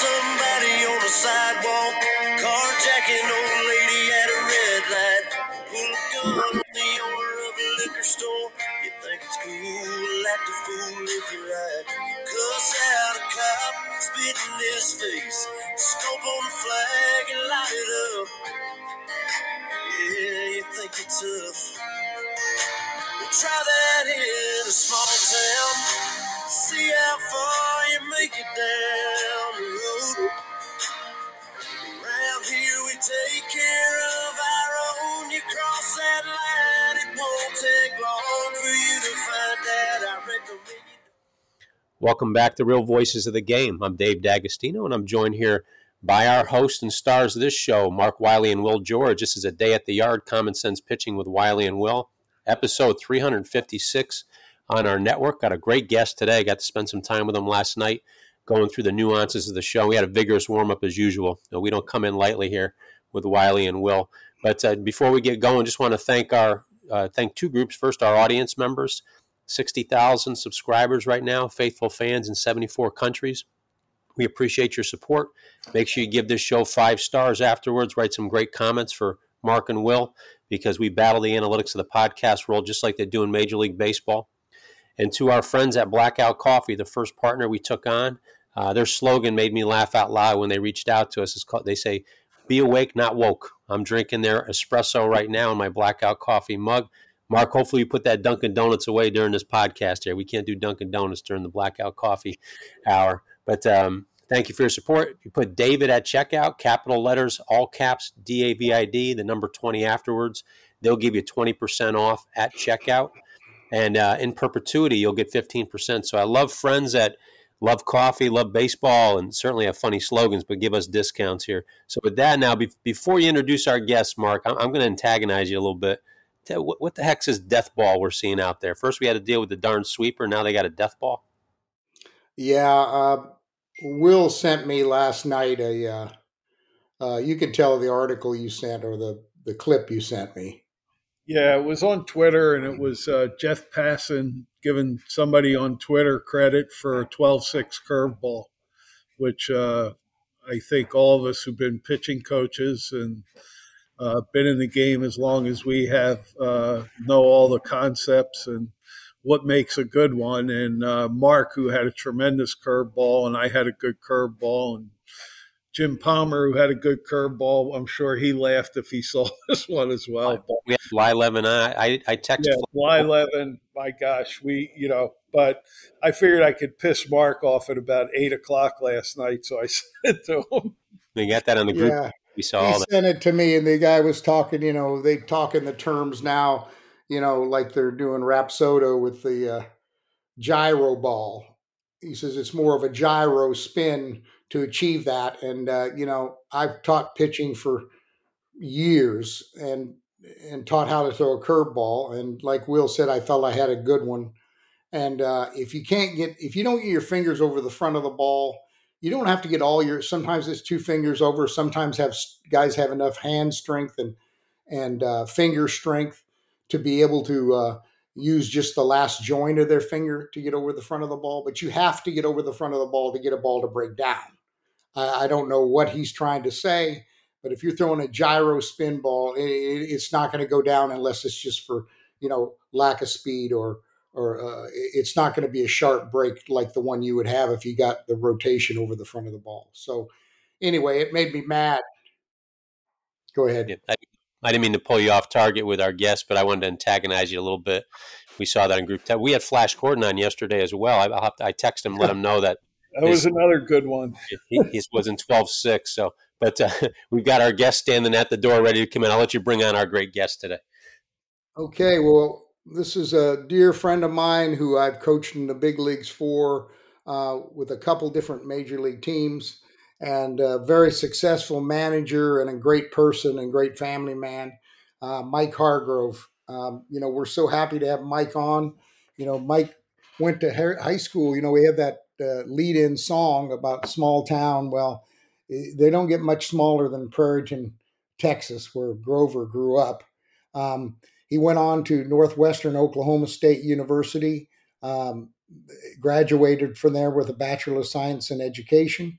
somebody on the sidewalk, carjacking old lady at a red light. Pull a gun on the owner of a liquor store. You think it's cool, act a fool if you like. Cuss out a cop, spit in his face, scope on the flag and light it up. Yeah, you think you're tough. Well, try that in a small town. See how far you make it down. Around here we take care of our own. You cross that line, it won't take long for you to find out. I recommend. Welcome back to Real Voices of the Game. I'm Dave D'Agostino, and I'm joined here by our host and stars of this show, Mark Wiley and Will George. This is a day at the yard, Common Sense Pitching with Wiley and Will, episode 356 on our network. Got a great guest today. Got to spend some time with him last night, going through the nuances of the show. We had a vigorous warm up as usual. we don't come in lightly here with Wiley and Will. But uh, before we get going, just want to thank our uh, thank two groups. First, our audience members. 60,000 subscribers right now, faithful fans in 74 countries. We appreciate your support. Make sure you give this show five stars afterwards. Write some great comments for Mark and Will because we battle the analytics of the podcast world just like they do in Major League Baseball. And to our friends at Blackout Coffee, the first partner we took on, uh, their slogan made me laugh out loud when they reached out to us. It's called, they say, Be awake, not woke. I'm drinking their espresso right now in my Blackout Coffee mug. Mark, hopefully you put that Dunkin' Donuts away during this podcast here. We can't do Dunkin' Donuts during the Blackout Coffee hour. But um, thank you for your support. You put David at checkout, capital letters, all caps, D A V I D, the number 20 afterwards. They'll give you 20% off at checkout. And uh, in perpetuity, you'll get 15%. So I love friends that love coffee, love baseball, and certainly have funny slogans, but give us discounts here. So with that, now, be- before you introduce our guest, Mark, I'm, I'm going to antagonize you a little bit. What, what the heck's this death ball we're seeing out there? First, we had to deal with the darn sweeper. Now they got a death ball. Yeah, uh, Will sent me last night a. Uh, uh, you can tell the article you sent or the the clip you sent me. Yeah, it was on Twitter, and it was uh, Jeff Passan giving somebody on Twitter credit for a 12 6 curveball, which uh, I think all of us who've been pitching coaches and uh, been in the game as long as we have uh, know all the concepts and what makes a good one. And uh, Mark, who had a tremendous curveball, and I had a good curveball, and Jim Palmer, who had a good curveball, I'm sure he laughed if he saw this one as well. But We had Fly 11. I, I, I texted yeah, Fly Eleven. My gosh, we you know, but I figured I could piss Mark off at about eight o'clock last night, so I said to him, They got that on the group. Yeah, We saw all he that. sent it to me, and the guy was talking. You know, they talk in the terms now. You know, like they're doing Rapsodo with the uh, gyro ball. He says it's more of a gyro spin to achieve that. And uh, you know, I've taught pitching for years and and taught how to throw a curveball. And like Will said, I felt I had a good one. And uh, if you can't get, if you don't get your fingers over the front of the ball, you don't have to get all your. Sometimes it's two fingers over. Sometimes have guys have enough hand strength and and uh, finger strength to be able to uh, use just the last joint of their finger to get over the front of the ball. But you have to get over the front of the ball to get a ball to break down. I, I don't know what he's trying to say, but if you're throwing a gyro spin ball, it, it, it's not going to go down unless it's just for you know lack of speed or or uh, it's not going to be a sharp break like the one you would have if you got the rotation over the front of the ball. So anyway, it made me mad. Go ahead. Yeah, I, I didn't mean to pull you off target with our guest, but I wanted to antagonize you a little bit. We saw that in group text. We had Flash Gordon on yesterday as well. I, I'll have to, I text him, let him know that "That was another good one." he, he was in 12-6. So, but uh, we've got our guest standing at the door ready to come in. I'll let you bring on our great guest today. Okay, well, this is a dear friend of mine who I've coached in the big leagues for uh, with a couple different major league teams, and a very successful manager and a great person and great family man, uh, Mike Hargrove. Um, you know, we're so happy to have Mike on. You know, Mike went to high school. You know, we have that uh, lead-in song about small town. Well, they don't get much smaller than Perryton, Texas, where Grover grew up. Um, he went on to Northwestern Oklahoma State University, um, graduated from there with a Bachelor of Science in Education.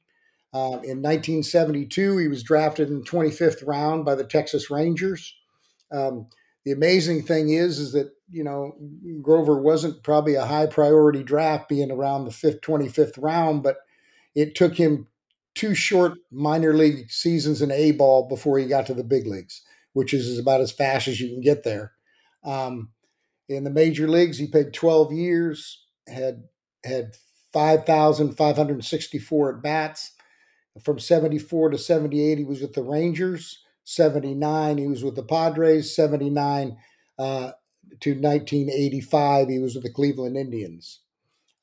Um, in 1972, he was drafted in the 25th round by the Texas Rangers. Um, the amazing thing is, is that you know Grover wasn't probably a high priority draft, being around the fifth, 25th round, but it took him two short minor league seasons in A ball before he got to the big leagues, which is about as fast as you can get there. Um, in the major leagues, he played 12 years, had had 5,564 at bats. From 74 to 78, he was with the Rangers. 79, he was with the Padres. 79 uh, to 1985, he was with the Cleveland Indians.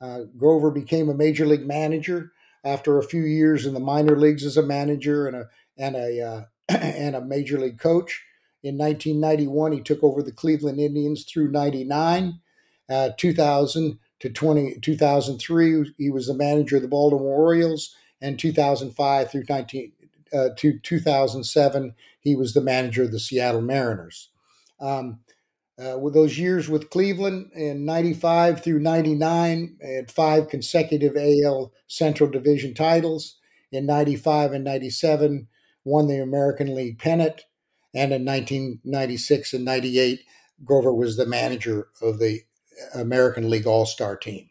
Uh, Grover became a major league manager after a few years in the minor leagues as a manager and a and a uh, and a major league coach. In 1991, he took over the Cleveland Indians through 99. Uh, 2000 to 20, 2003, he was the manager of the Baltimore Orioles. And 2005 through 19, uh, to 2007, he was the manager of the Seattle Mariners. Um, uh, with those years with Cleveland in 95 through 99, had five consecutive AL Central Division titles. In 95 and 97, won the American League pennant. And in 1996 and 98, Grover was the manager of the American League All Star team.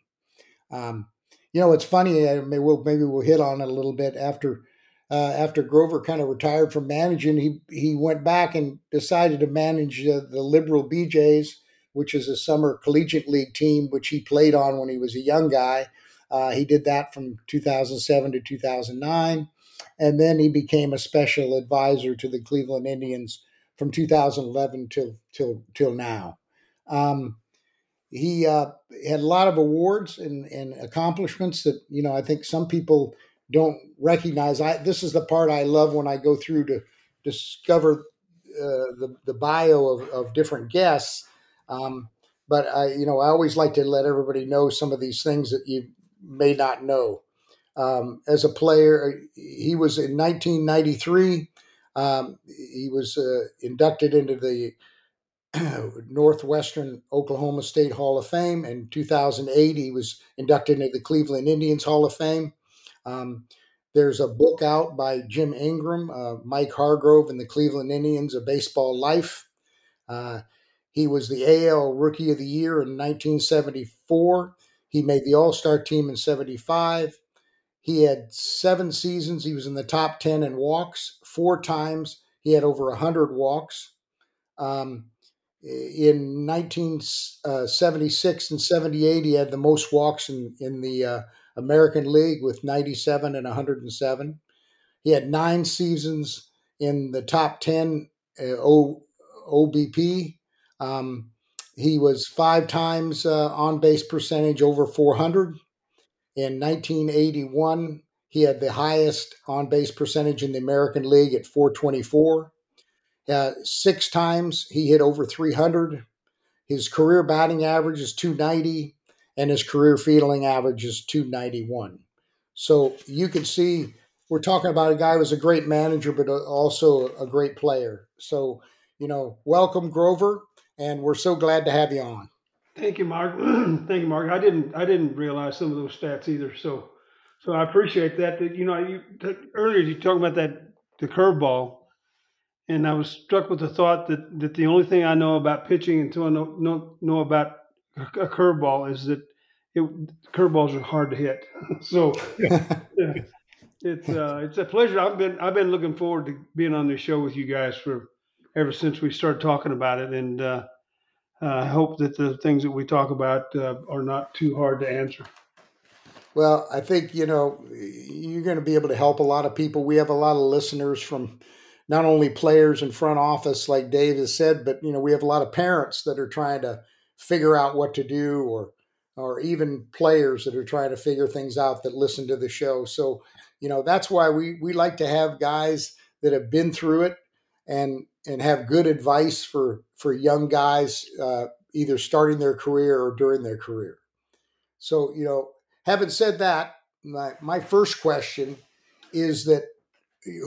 Um, you know, it's funny. Uh, maybe we'll, maybe we'll hit on it a little bit after uh, after Grover kind of retired from managing. He he went back and decided to manage the Liberal Bee Jays, which is a summer collegiate league team, which he played on when he was a young guy. Uh, he did that from 2007 to 2009 and then he became a special advisor to the Cleveland Indians from 2011 till till till now. Um, he uh, had a lot of awards and, and accomplishments that you know I think some people don't recognize. I this is the part I love when I go through to discover uh, the the bio of, of different guests. Um, but I you know I always like to let everybody know some of these things that you may not know um, as a player. He was in 1993. Um, he was uh, inducted into the Northwestern Oklahoma State Hall of Fame. In 2008, he was inducted into the Cleveland Indians Hall of Fame. Um, there's a book out by Jim Ingraham, uh, Mike Hargrove, and the Cleveland Indians, A Baseball Life. Uh, he was the AL Rookie of the Year in 1974. He made the All Star team in 75. He had seven seasons. He was in the top 10 in walks four times. He had over 100 walks. Um, in 1976 uh, and 78, he had the most walks in, in the uh, American League with 97 and 107. He had nine seasons in the top 10 uh, OBP. Um, he was five times uh, on base percentage over 400. In 1981, he had the highest on base percentage in the American League at 424. Uh, six times he hit over 300. His career batting average is 290, and his career fielding average is 291. So you can see we're talking about a guy who was a great manager, but also a great player. So, you know, welcome, Grover, and we're so glad to have you on. Thank you, Mark. Thank you, Mark. I didn't I didn't realize some of those stats either. So so I appreciate that. That you know, you earlier you talked about that the curveball, and I was struck with the thought that that the only thing I know about pitching until I know know, know about a curveball is that it curveballs are hard to hit. so yeah, it's uh, it's a pleasure. I've been I've been looking forward to being on this show with you guys for ever since we started talking about it, and uh, I hope that the things that we talk about uh, are not too hard to answer. Well, I think, you know, you're going to be able to help a lot of people. We have a lot of listeners from not only players in front office, like Dave has said, but, you know, we have a lot of parents that are trying to figure out what to do or, or even players that are trying to figure things out that listen to the show. So, you know, that's why we, we like to have guys that have been through it and and have good advice for for young guys uh, either starting their career or during their career. So you know, having said that, my my first question is that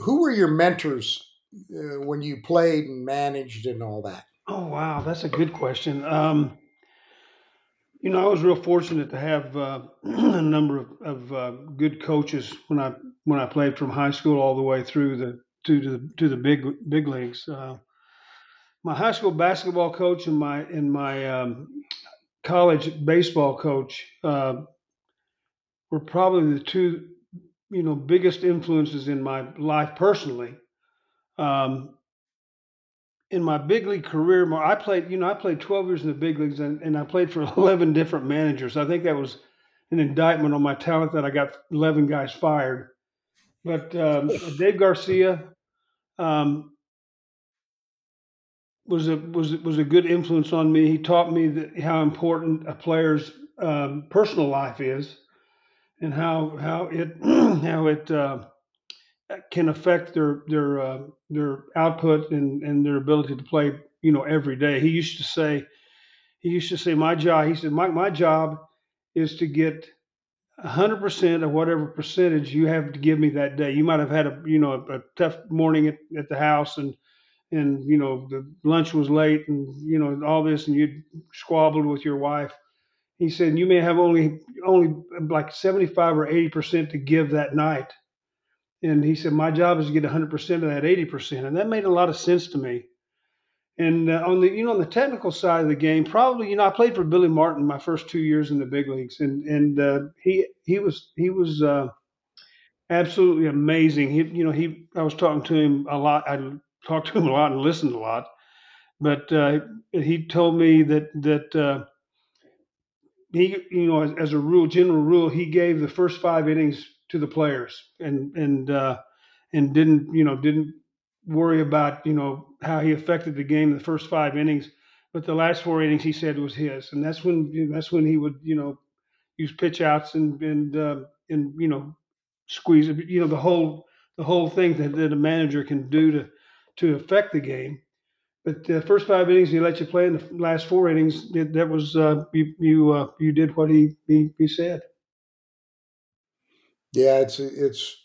who were your mentors uh, when you played and managed and all that? Oh wow, that's a good question. Um, you know, I was real fortunate to have uh, a number of, of uh, good coaches when I when I played from high school all the way through the to the to the big big leagues. Uh, my high school basketball coach and my and my um, college baseball coach uh, were probably the two you know biggest influences in my life personally. Um, in my big league career, I played, you know, I played 12 years in the big leagues and, and I played for 11 different managers. I think that was an indictment on my talent that I got 11 guys fired. But um, Dave Garcia um, was a was was a good influence on me. He taught me that how important a player's um, personal life is, and how how it how it uh, can affect their their uh, their output and, and their ability to play. You know, every day. He used to say, he used to say, my job. He said, my my job is to get 100% of whatever percentage you have to give me that day. You might have had a you know a, a tough morning at, at the house and and you know the lunch was late and you know all this and you squabbled with your wife. He said you may have only only like 75 or 80 percent to give that night. And he said my job is to get 100 percent of that 80 percent, and that made a lot of sense to me. And uh, on the you know on the technical side of the game, probably you know I played for Billy Martin my first two years in the big leagues, and and uh, he he was he was uh, absolutely amazing. He you know he I was talking to him a lot. I talked to him a lot and listened a lot, but uh, he told me that that uh, he you know as, as, a rule general rule he gave the first five innings to the players and and uh, and didn't you know didn't worry about you know how he affected the game in the first five innings, but the last four innings he said was his, and that's when that's when he would you know use pitch outs and and uh, and you know squeeze you know the whole the whole thing that, that a manager can do to to affect the game. But the first five innings he let you play, in the last four innings that was uh, you you uh, you did what he, he he said. Yeah, it's it's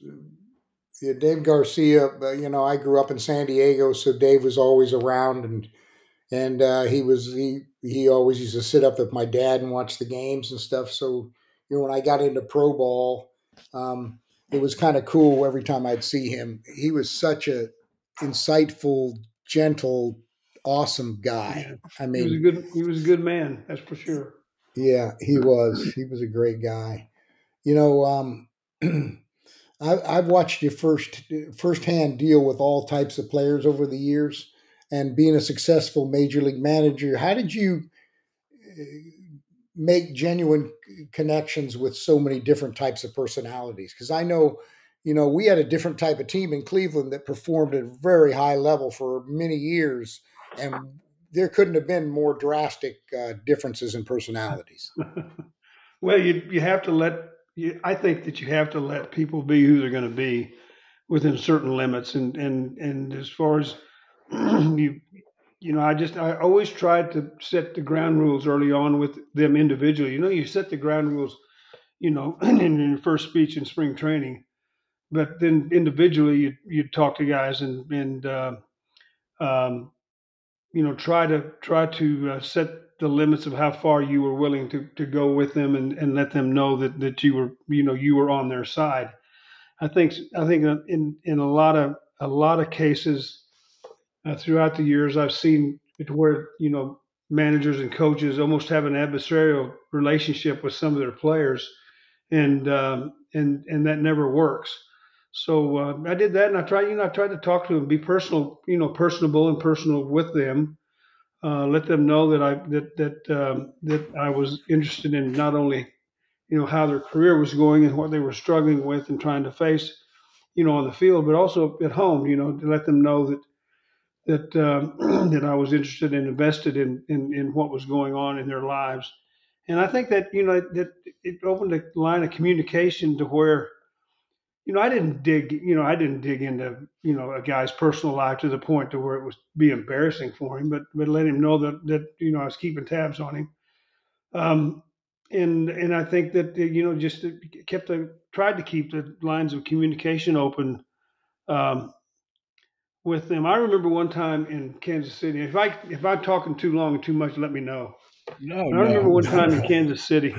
yeah, Dave Garcia, uh, you know, I grew up in San Diego, so Dave was always around, and and uh, he was he he always used to sit up with my dad and watch the games and stuff. So you know, when I got into pro ball, um, it was kind of cool every time I'd see him. He was such a insightful, gentle, awesome guy. I mean, he was a good he was a good man, that's for sure. Yeah, he was. He was a great guy. You know. Um, I, have watched you first firsthand deal with all types of players over the years, and being a successful major league manager. How did you uh, make genuine connections with so many different types of personalities? Because I know, you know, we had a different type of team in Cleveland that performed at a very high level for many years, and there couldn't have been more drastic uh, differences in personalities. well, you you have to let you, I think that you have to let people be who they're going to be within certain limits. And and and as far as you you know, I just I always tried to set the ground rules early on with them individually. You know, you set the ground rules, you know, in your first speech in spring training, but then individually you you talk to guys and and uh, um, you know try to try to uh, set the limits of how far you were willing to, to go with them and, and let them know that, that you were you know you were on their side. I think I think in in a lot of a lot of cases uh, throughout the years I've seen it where you know managers and coaches almost have an adversarial relationship with some of their players, and um, and and that never works. So uh, I did that, and I tried you know I tried to talk to them, be personal, you know, personable and personal with them uh, let them know that I that that um, that I was interested in not only you know how their career was going and what they were struggling with and trying to face you know on the field, but also at home. You know to let them know that that um, that I was interested and invested in, in in what was going on in their lives. And I think that you know that it opened a line of communication to where you know, I didn't dig, you know, I didn't dig into, you know, a guy's personal life to the point to where it was be embarrassing for him, but but let him know that that you know I was keeping tabs on him. Um, and and I think that you know just kept the tried to keep the lines of communication open um, with them. I remember one time in Kansas City. If I if I'm talking too long and too much, let me know. No, I remember no. one time in Kansas City,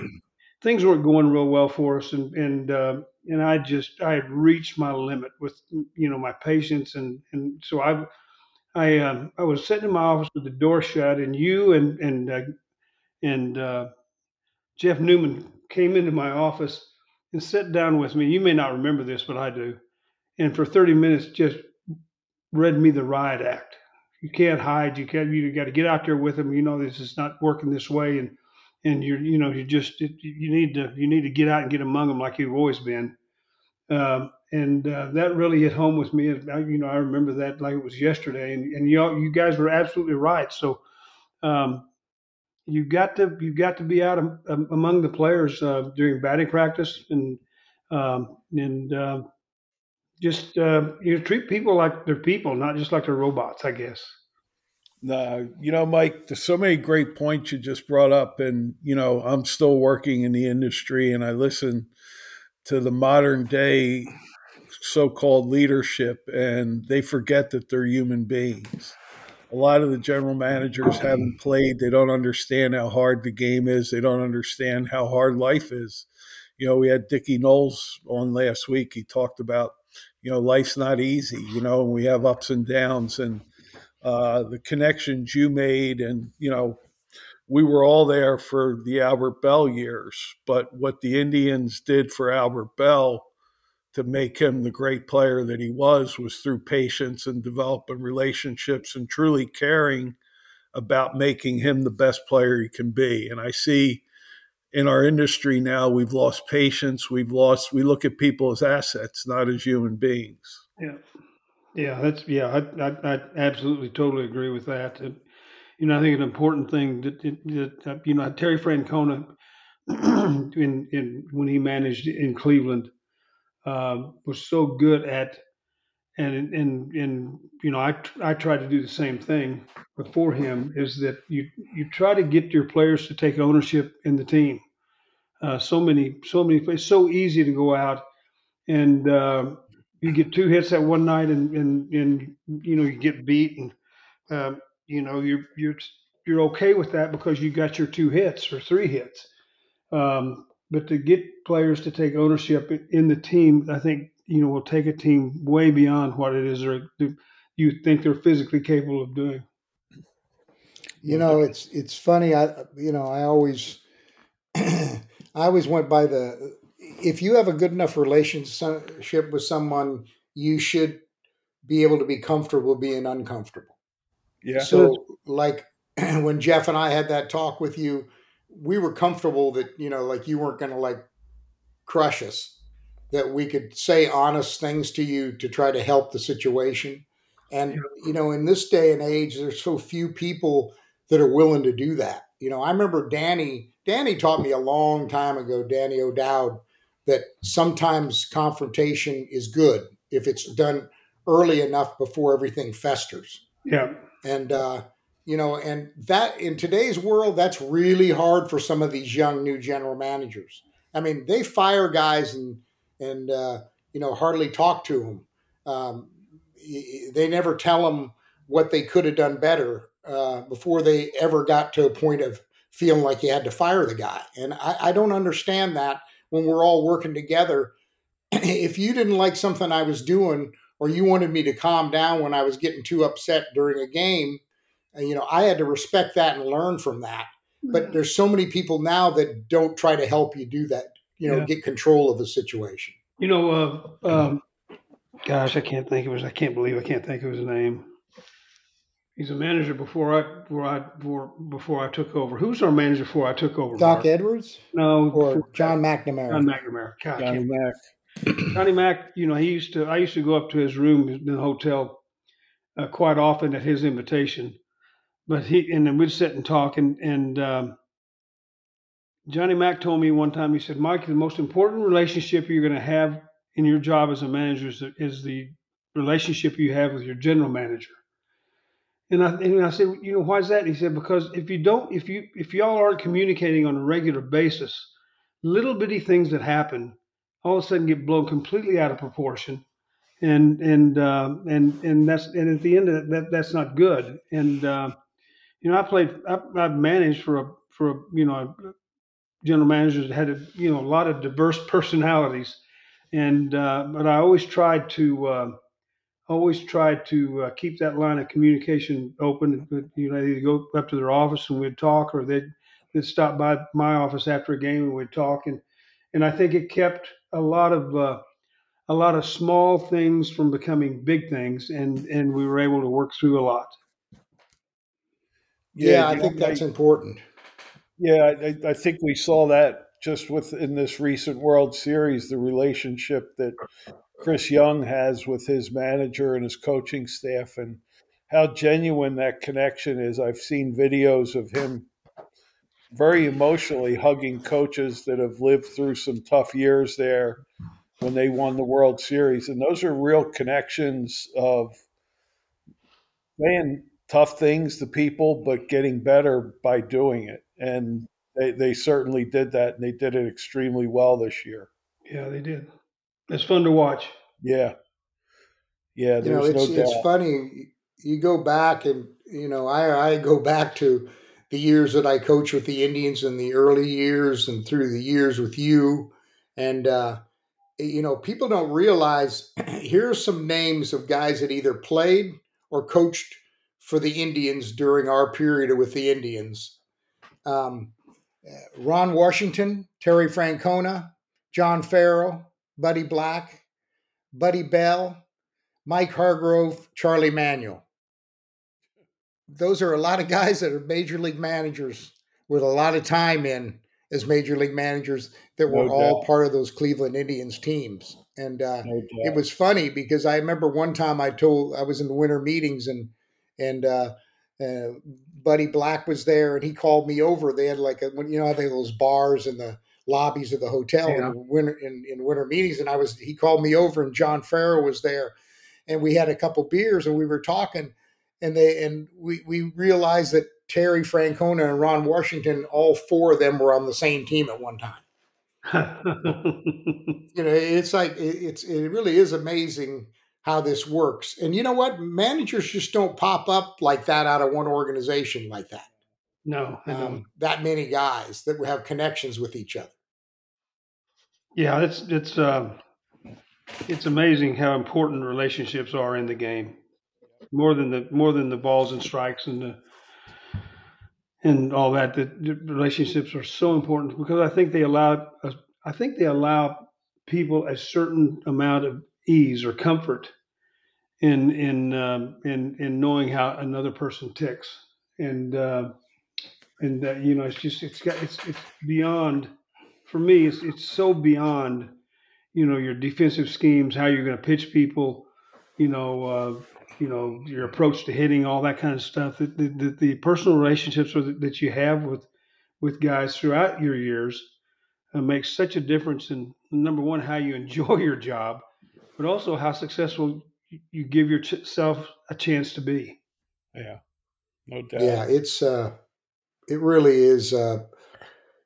things weren't going real well for us, and and uh, and I just I had reached my limit with you know my patience, and and so I I um, I was sitting in my office with the door shut, and you and and uh, and uh, Jeff Newman came into my office and sat down with me. You may not remember this, but I do. And for 30 minutes, just read me the riot act. You can't hide. You can't. You got to get out there with them. You know this is not working this way, and and you're you know you just you need to you need to get out and get among them like you've always been. Um, and uh, that really hit home with me. You know, I remember that like it was yesterday. And and you you guys were absolutely right. So um, you got to you got to be out of, um, among the players uh, during batting practice and um, and uh, just you know, treat people like they're people, not just like they're robots. I guess. No, you know, Mike, there's so many great points you just brought up, and you know, I'm still working in the industry, and I listen to the modern day so-called leadership, and they forget that they're human beings. A lot of the general managers haven't played; they don't understand how hard the game is. They don't understand how hard life is. You know, we had Dickie Noles on last week. He talked about, you know, life's not easy. You know, and we have ups and downs, and uh, the connections you made, and you know, we were all there for the Albert Belle years. But what the Indians did for Albert Belle to make him the great player that he was was through patience and developing relationships and truly caring about making him the best player he can be. And I see in our industry now we've lost patience. We've lost. We look at people as assets, not as human beings. Yeah. Yeah, that's yeah. I, I, I absolutely totally agree with that. And, you know, I think an important thing that, that uh, you know Terry Francona, in in when he managed in Cleveland, uh, was so good at, and and and you know I I tried to do the same thing before him. Is that you you try to get your players to take ownership in the team. Uh, so many so many. It's so easy to go out and uh, you get two hits that one night and and and you know you get beat and um, you know you're you're you're okay with that because you got your two hits or three hits. Um, but to get players to take ownership in the team, I think you know will take a team way beyond what it is or you think they're physically capable of doing. You know, it's it's funny. I you know I always I always went by the if you have a good enough relationship with someone, you should be able to be comfortable being uncomfortable. Yeah. So, like when Jeff and I had that talk with you, we were comfortable that you know, like you weren't going to like crush us, that we could say honest things to you to try to help the situation. And you know, in this day and age, there's so few people that are willing to do that. You know, I remember Danny. Danny taught me a long time ago. Danny O'Dowd that sometimes confrontation is good if it's done early enough before everything festers. Yeah. And, uh, you know, and that in today's world, that's really hard for some of these young new general managers. I mean, they fire guys and, and, uh, you know, hardly talk to them. Um, they never tell them what they could have done better uh, before they ever got to a point of feeling like you had to fire the guy. And I, I don't understand that when we're all working together. if you didn't like something I was doing or you wanted me to calm down when I was getting too upset during a game, uh, you know, I had to respect that and learn from that. But mm-hmm. there's so many people now that don't try to help you do that, you know, yeah. get control of the situation. You know, uh, um, gosh, I can't think of his. I can't believe I can't think of his name. He's a manager before I before I before, before I took over. Who's our manager before I took over? Doc Mark? Edwards? No, or John McNamara. John McNamara. God, Johnny Mac. Johnny Mac. You know, he used to. I used to go up to his room in the hotel uh, quite often at his invitation. But he and then we'd sit and talk. And and um, Johnny Mac told me one time. He said, "Mike, the most important relationship you're going to have in your job as a manager is the, is the relationship you have with your general manager." And I, and I said, you know, why is that? He said, because if you don't, if you, if y'all aren't communicating on a regular basis, little bitty things that happen all of a sudden get blown completely out of proportion. And, and, uh, and, and that's, and at the end of that, that's not good. And, uh, you know, I played, I, I've managed for a, for a, you know, a general managers that had, a, you know, a lot of diverse personalities. and uh, but I always tried to uh, always tried to uh, keep that line of communication open. You know, they'd go up to their office and we'd talk, or they'd, they'd stop by my office after a game and we'd talk, and and I think it kept a lot of uh, a lot of small things from becoming big things, and and we were able to work through a lot. Yeah, yeah I think that's I, important. Yeah, I, I think we saw that just within this recent World Series, the relationship that Chris Young has with his manager and his coaching staff, and how genuine that connection is. I've seen videos of him very emotionally hugging coaches that have lived through some tough years there when they won the World Series. And those are real connections of saying tough things to people, but getting better by doing it. And they, they certainly did that, and they did it extremely well this year. Yeah, they did. It's fun to watch. Yeah. Yeah, you know, it's, no it's funny. You go back and, you know, I, I go back to the years that I coached with the Indians in the early years and through the years with you. And, uh, you know, people don't realize here are some names of guys that either played or coached for the Indians during our period with the Indians. Um, Ron Washington, Terry Francona, John Farrell, Buddy Black, Buddy Bell, Mike Hargrove, Charlie Manuel. Those are a lot of guys that are major league managers with a lot of time in as major league managers that were no all part of those Cleveland Indians teams. And uh, no it was funny because I remember one time I told I was in the winter meetings and and uh, uh, Buddy Black was there and he called me over. They had like a, you know they had those bars in the lobbies of the hotel yeah. in winter in, in winter meetings, and I was he called me over and John Farrell was there, and we had a couple beers and we were talking, and they and we we realized that Terry Francona and Ron Washington, all four of them were on the same team at one time. you know, it's like it's it really is amazing how this works. And you know what? Managers just don't pop up like that out of one organization like that. No, um, that many guys that have connections with each other. Yeah, it's it's uh, it's amazing how important relationships are in the game. More than the more than the balls and strikes and the and all that. The, relationships are so important because I think they allow I think they allow people a certain amount of ease or comfort in in um, in in knowing how another person ticks and uh, and that you know it's just it's got it's it's beyond for me it's it's so beyond you know your defensive schemes how you're going to pitch people you know uh, you know your approach to hitting, all that kind of stuff. The, the, the personal relationships with, that you have with with guys throughout your years uh, makes such a difference in number one how you enjoy your job, but also how successful you give yourself a chance to be. Yeah, no doubt. Yeah, it's uh, it really is. Uh,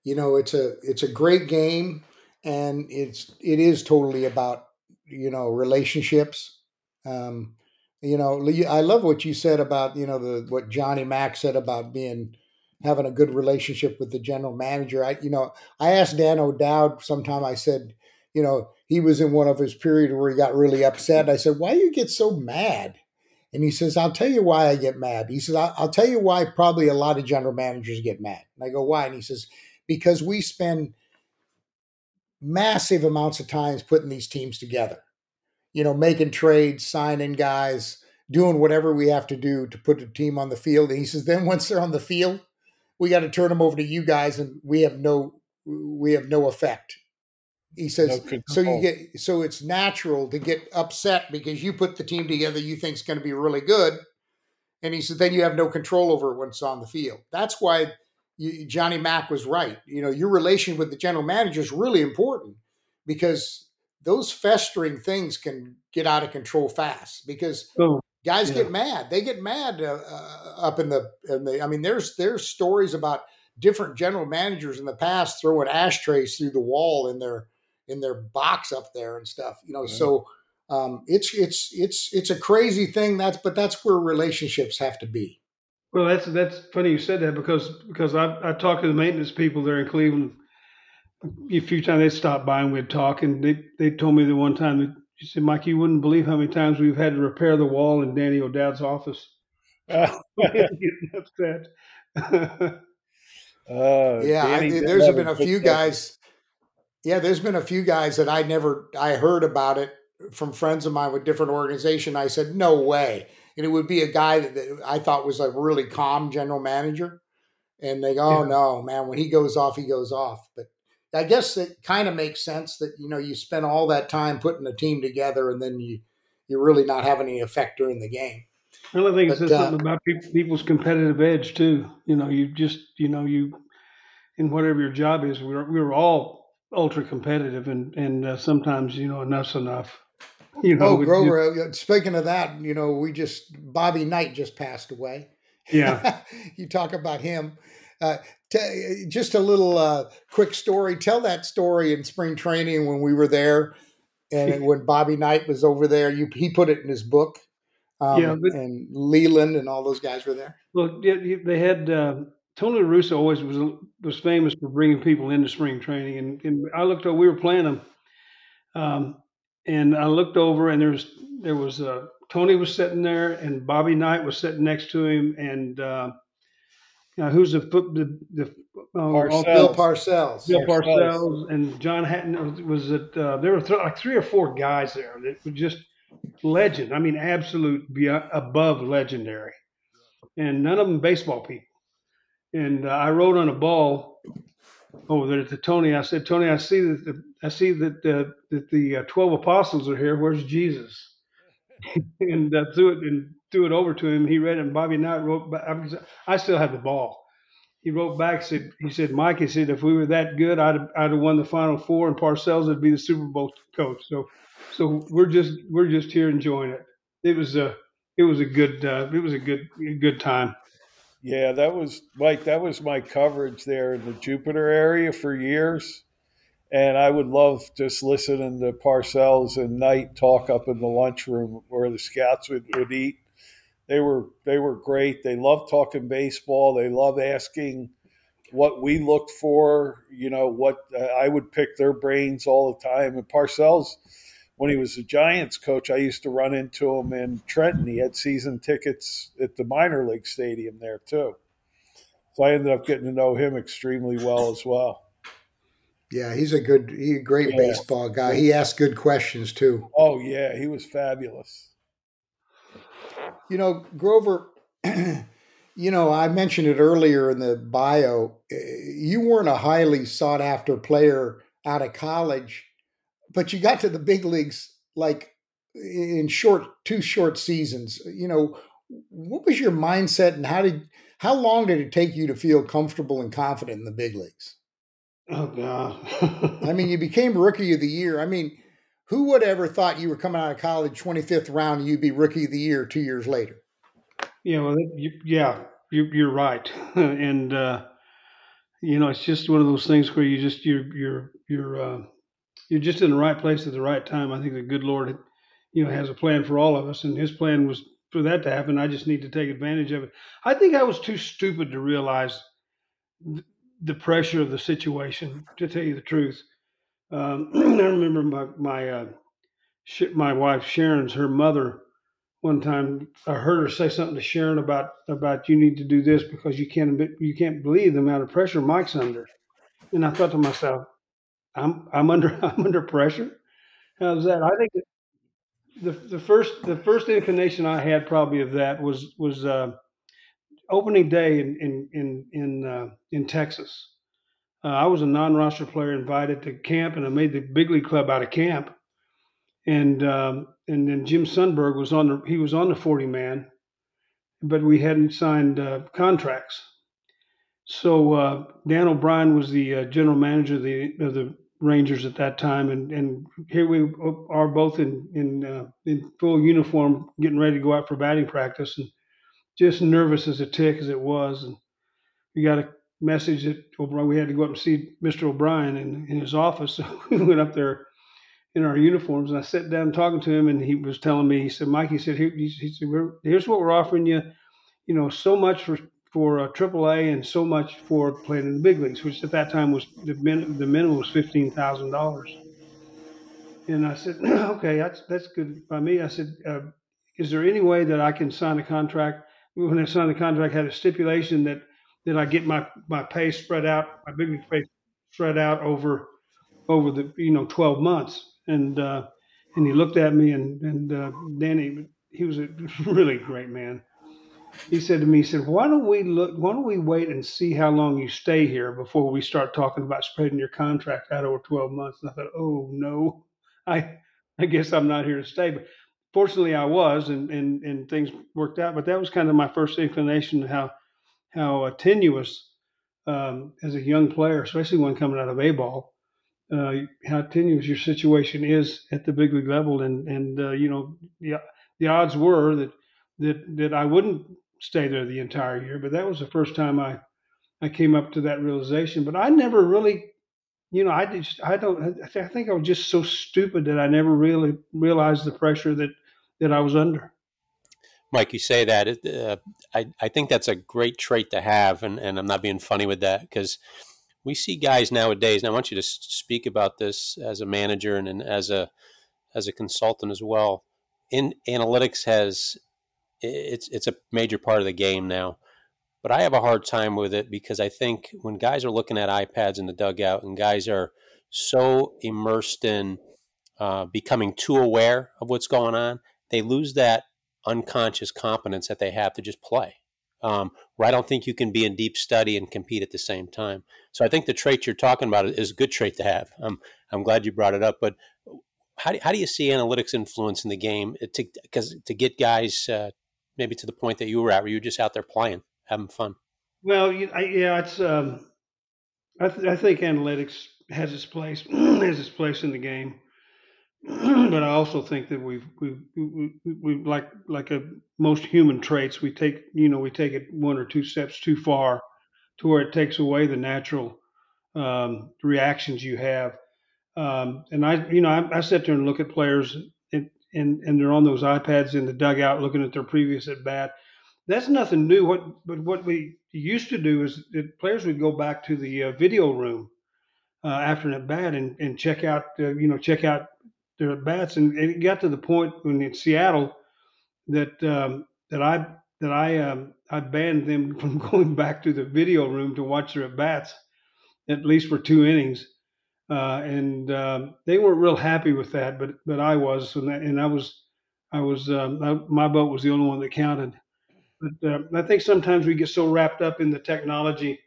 you know, it's a it's a great game, and it's it is totally about you know relationships. Um, you know, I love what you said about you know the what Johnny Mack said about being having a good relationship with the general manager. I you know I asked Dan O'Dowd sometime. I said, you know, he was in one of his periods where he got really upset. I said, why do you get so mad? And he says, I'll tell you why I get mad. He says, I'll tell you why probably a lot of general managers get mad. And I go, why? And he says, because we spend massive amounts of times putting these teams together you know, making trades, signing guys, doing whatever we have to do to put a team on the field. And he says, then once they're on the field, we got to turn them over to you guys, and we have no we have no effect. He says, no so you get so it's natural to get upset because you put the team together you think is going to be really good, and he says then you have no control over it when it's on the field. That's why you, Johnny Mack was right. You know, your relation with the general manager is really important because those festering things can get out of control fast because oh, guys yeah. get mad. They get mad uh, uh, up in the, in the. I mean, there's there's stories about different general managers in the past throwing ashtrays through the wall in their in their box up there and stuff. You know, so um, it's it's it's it's a crazy thing. That's but that's where relationships have to be. Well, that's that's funny you said that because because I I talked to the maintenance people there in Cleveland a few times they stopped by and we'd talk, and they they told me the one time that she said, Mike, you wouldn't believe how many times we've had to repair the wall in Danny O'Dowd's office. upset. Uh, yeah, I, there's been a few guys. Yeah, there's been a few guys that I never I heard about it from friends of mine with different organization. I said, no way, and it would be a guy that, that I thought was a really calm general manager, and they go, oh yeah. no, man, when he goes off, he goes off. But I guess it kind of makes sense that you know you spend all that time putting a team together, and then you you're really not having any effect during the game. Well, I think it says uh, something about people's competitive edge too. You know, you just you know you in whatever your job is, we're we're all ultra competitive, and and uh, sometimes you know enough's enough. You know, oh, Grover. Uh, speaking of that, you know, we just Bobby Knight just passed away. Yeah, you talk about him. Uh, t- just a little uh, quick story. Tell that story in spring training when we were there, and when Bobby Knight was over there. You he put it in his book. Um, yeah, but, and Leyland and all those guys were there. Well, yeah, they had uh, Tony La Russa always was was famous for bringing people into spring training, and, and I looked over. We were playing them, um, and I looked over, and there was there was uh, Tony was sitting there, and Bobby Knight was sitting next to him, and uh, uh, who's the the, the uh, Parcells. Bill Parcells. Bill Parcells, Parcells and John Hatton was it. Uh, there were th- like three or four guys there that were just legend. I mean, absolute beyond, above legendary, and none of them baseball people. And uh, I wrote on a ball over there to Tony. I said, Tony, I see that the, I see that uh, that the uh, twelve apostles are here. Where's Jesus? and uh, threw it and threw it over to him. He read it, and Bobby Knight wrote. I still have the ball. He wrote back. Said he said Mike. He said if we were that good, I'd I'd have won the Final Four, and Parcells would be the Super Bowl coach. So so we're just we're just here enjoying it. It was a it was a good uh, it was a good good time. Yeah, that was Mike. That was my coverage there in the Jupiter area for years, and I would love just listening to Parcells and Knight talk up in the lunchroom where the scouts would, would eat. They were they were great. They loved talking baseball. They loved asking what we looked for. You know what uh, I would pick their brains all the time. And Parcells when he was a Giants coach, I used to run into him in Trenton. He had season tickets at the minor league stadium there too. So I ended up getting to know him extremely well as well. Yeah, he's a good, he's a great yeah. baseball guy. He asked good questions too. Oh yeah, he was fabulous. You know, Grover. you know, I mentioned it earlier in the bio. Eh, you weren't a highly sought after player out of college but you got to the big leagues like in short two short seasons. You know what was your mindset and how did how long did it take you to feel comfortable and confident in the big leagues? Oh god. I mean you became rookie of the year. I mean who would ever thought you were coming out of college 25th round and you'd be rookie of the year two years later? Yeah well you, yeah you, you're right. And uh you know it's just one of those things where you just you're you're you're uh you're just in the right place at the right time. I think the good Lord, you know, has a plan for all of us, and His plan was for that to happen. I just need to take advantage of it. I think I was too stupid to realize the pressure of the situation. To tell you the truth, um, I remember my my uh, my wife Sharon's her mother. One time, I heard her say something to Sharon about about you need to do this because you can't you can't believe the amount of pressure Mike's under. And I thought to myself, I'm I'm under I'm under pressure. How's that? I think the the first the first inclination I had probably of that was was uh, opening day in in in in, uh, in Texas. Uh, I was a non-roster player invited to camp, and I made the big league club out of camp. And um, and then Jim Sundberg was on the he was on the 40 man, but we hadn't signed uh, contracts. So uh, Dan O'Brien was the uh, general manager of the of the Rangers at that time, and and here we are both in in uh, in full uniform, getting ready to go out for batting practice, and just nervous as a tick as it was, and we got a message that O'Brien, we had to go up and see Mr. O'Brien in, in his office. So we went up there in our uniforms, and I sat down talking to him, and he was telling me, he said, Mike, he said, Here, he said, here's what we're offering you, you know, so much for for uh, AAA and so much for playing in the big leagues, which at that time was the, min- the minimum was fifteen thousand dollars. And I said, okay, that's that's good by me. I said, uh, is there any way that I can sign a contract? When I signed the contract, I had a stipulation that that I get my my pay spread out, my big league pay spread out over over the you know 12 months. And uh, and he looked at me and and uh, Danny, he was a really great man. He said to me, he said, "Why don't we look? Why don't we wait and see how long you stay here before we start talking about spreading your contract out over 12 months?" And I thought, "Oh no, I I guess I'm not here to stay." But fortunately, I was, and and and things worked out. But that was kind of my first inclination how how uh, tenuous um, as a young player, especially one coming out of A ball, uh, how tenuous your situation is at the big league level, and and uh, you know the the odds were that that that I wouldn't stay there the entire year, but that was the first time I I came up to that realization. But I never really, you know, I just I don't I think I was just so stupid that I never really realized the pressure that that I was under. Mike, you say that. Uh, I, I think that's a great trait to have, and, and I'm not being funny with that because we see guys nowadays, and I want you to speak about this as a manager and, and as a as a consultant as well. In analytics has it's it's a major part of the game now, but I have a hard time with it because I think when guys are looking at iPads in the dugout and guys are so immersed in uh, becoming too aware of what's going on, they lose that unconscious competence that they have to just play. Um, where I don't think you can be in deep study and compete at the same time. So I think the trait you're talking about is a good trait to have. Um, I'm glad you brought it up. But how do, how do you see analytics influencing the game to because to get guys uh, maybe to the point that you were at, where you were just out there playing, having fun? Well, yeah, it's. Um, I, th- I think analytics has its place has its place in the game. but I also think that we've we we we like like a most human traits we take you know we take it one or two steps too far to where it takes away the natural um, reactions you have um, and I you know I, I, sit there and look at players and, and and they're on those iPads in the dugout looking at their previous at bat. That's nothing new. What but what we used to do is that players would go back to the uh, video room uh, after an at bat and, and check out uh, you know check out their at bats, and it got to the point when in Seattle that um, that I that I um, I banned them from going back to the video room to watch their at bats, at least for two innings, uh, and um, they weren't real happy with that, but but I was, and, that, and I was I was um, I, my vote was the only one that counted. But uh, I think sometimes we get so wrapped up in the technology,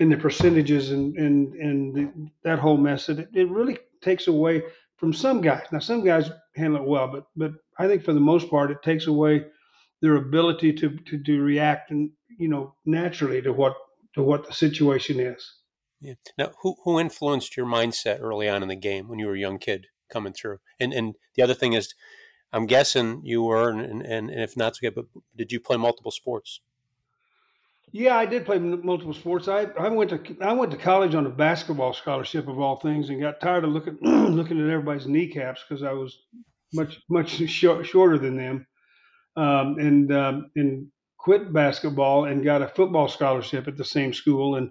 in the percentages, and and and the, that whole mess that it, it really takes away from some guys. Now, some guys handle it well, but but I think for the most part, it takes away their ability to to, to react and you know naturally to what to what the situation is. Yeah. Now, who who influenced your mindset early on in the game when you were a young kid coming through? And and the other thing is, I'm guessing you were, and and, and if not, okay, but did you play multiple sports? Yeah, I did play multiple sports. I, I went to I went to college on a basketball scholarship of all things, and got tired of looking looking at everybody's kneecaps because I was much much short, shorter than them, um, and um, and quit basketball and got a football scholarship at the same school, and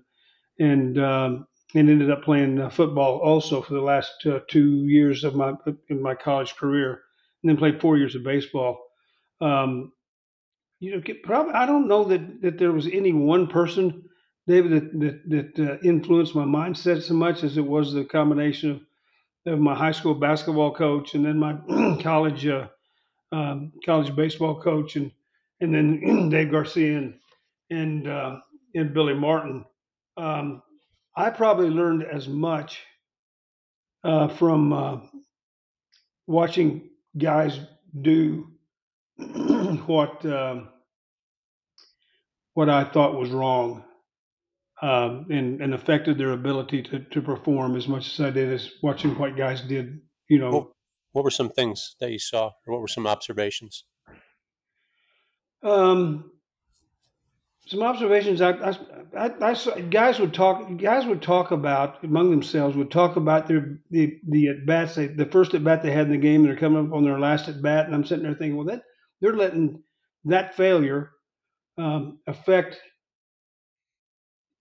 and um, and ended up playing uh, football also for the last uh, two years of my in my college career, and then played four years of baseball. Um, you know, probably I don't know that that there was any one person, David, that that, that uh, influenced my mindset so much as it was the combination of, of my high school basketball coach and then my college uh, um, college baseball coach and and then Dave Garcia and and, uh, and Billy Martin. Um, I probably learned as much uh, from uh, watching guys do what um, what I thought was wrong um, and, and affected their ability to, to perform as much as I did as watching what guys did, you know. What, what were some things that you saw or what were some observations? Um, some observations I, I, I, I, saw, guys would talk guys would talk about among themselves would talk about their the the at bats they, the first at bat they had in the game and they're coming up on their last at bat and I'm sitting there thinking well that they're letting that failure um, affect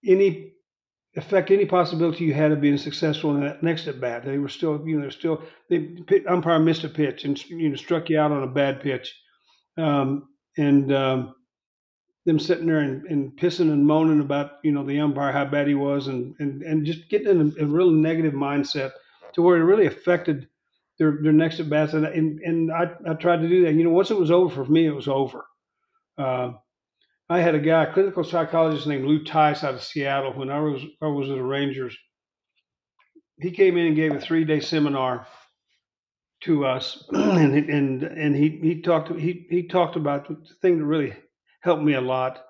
any affect any possibility you had of being successful in that next at bat. They were still, you know, they're still the umpire missed a pitch and you know struck you out on a bad pitch, um, and um, them sitting there and, and, pissing and moaning about you know the umpire how bad he was and and, and just getting in a, a real negative mindset to where it really affected their their next at bats and and, and I, I tried to do that. You know, once it was over for me, it was over. Uh, I had a guy, a clinical psychologist named Lou Tice out of Seattle when I was I was at the Rangers. He came in and gave a three day seminar to us, and and and he he talked he he talked about the thing that really helped me a lot.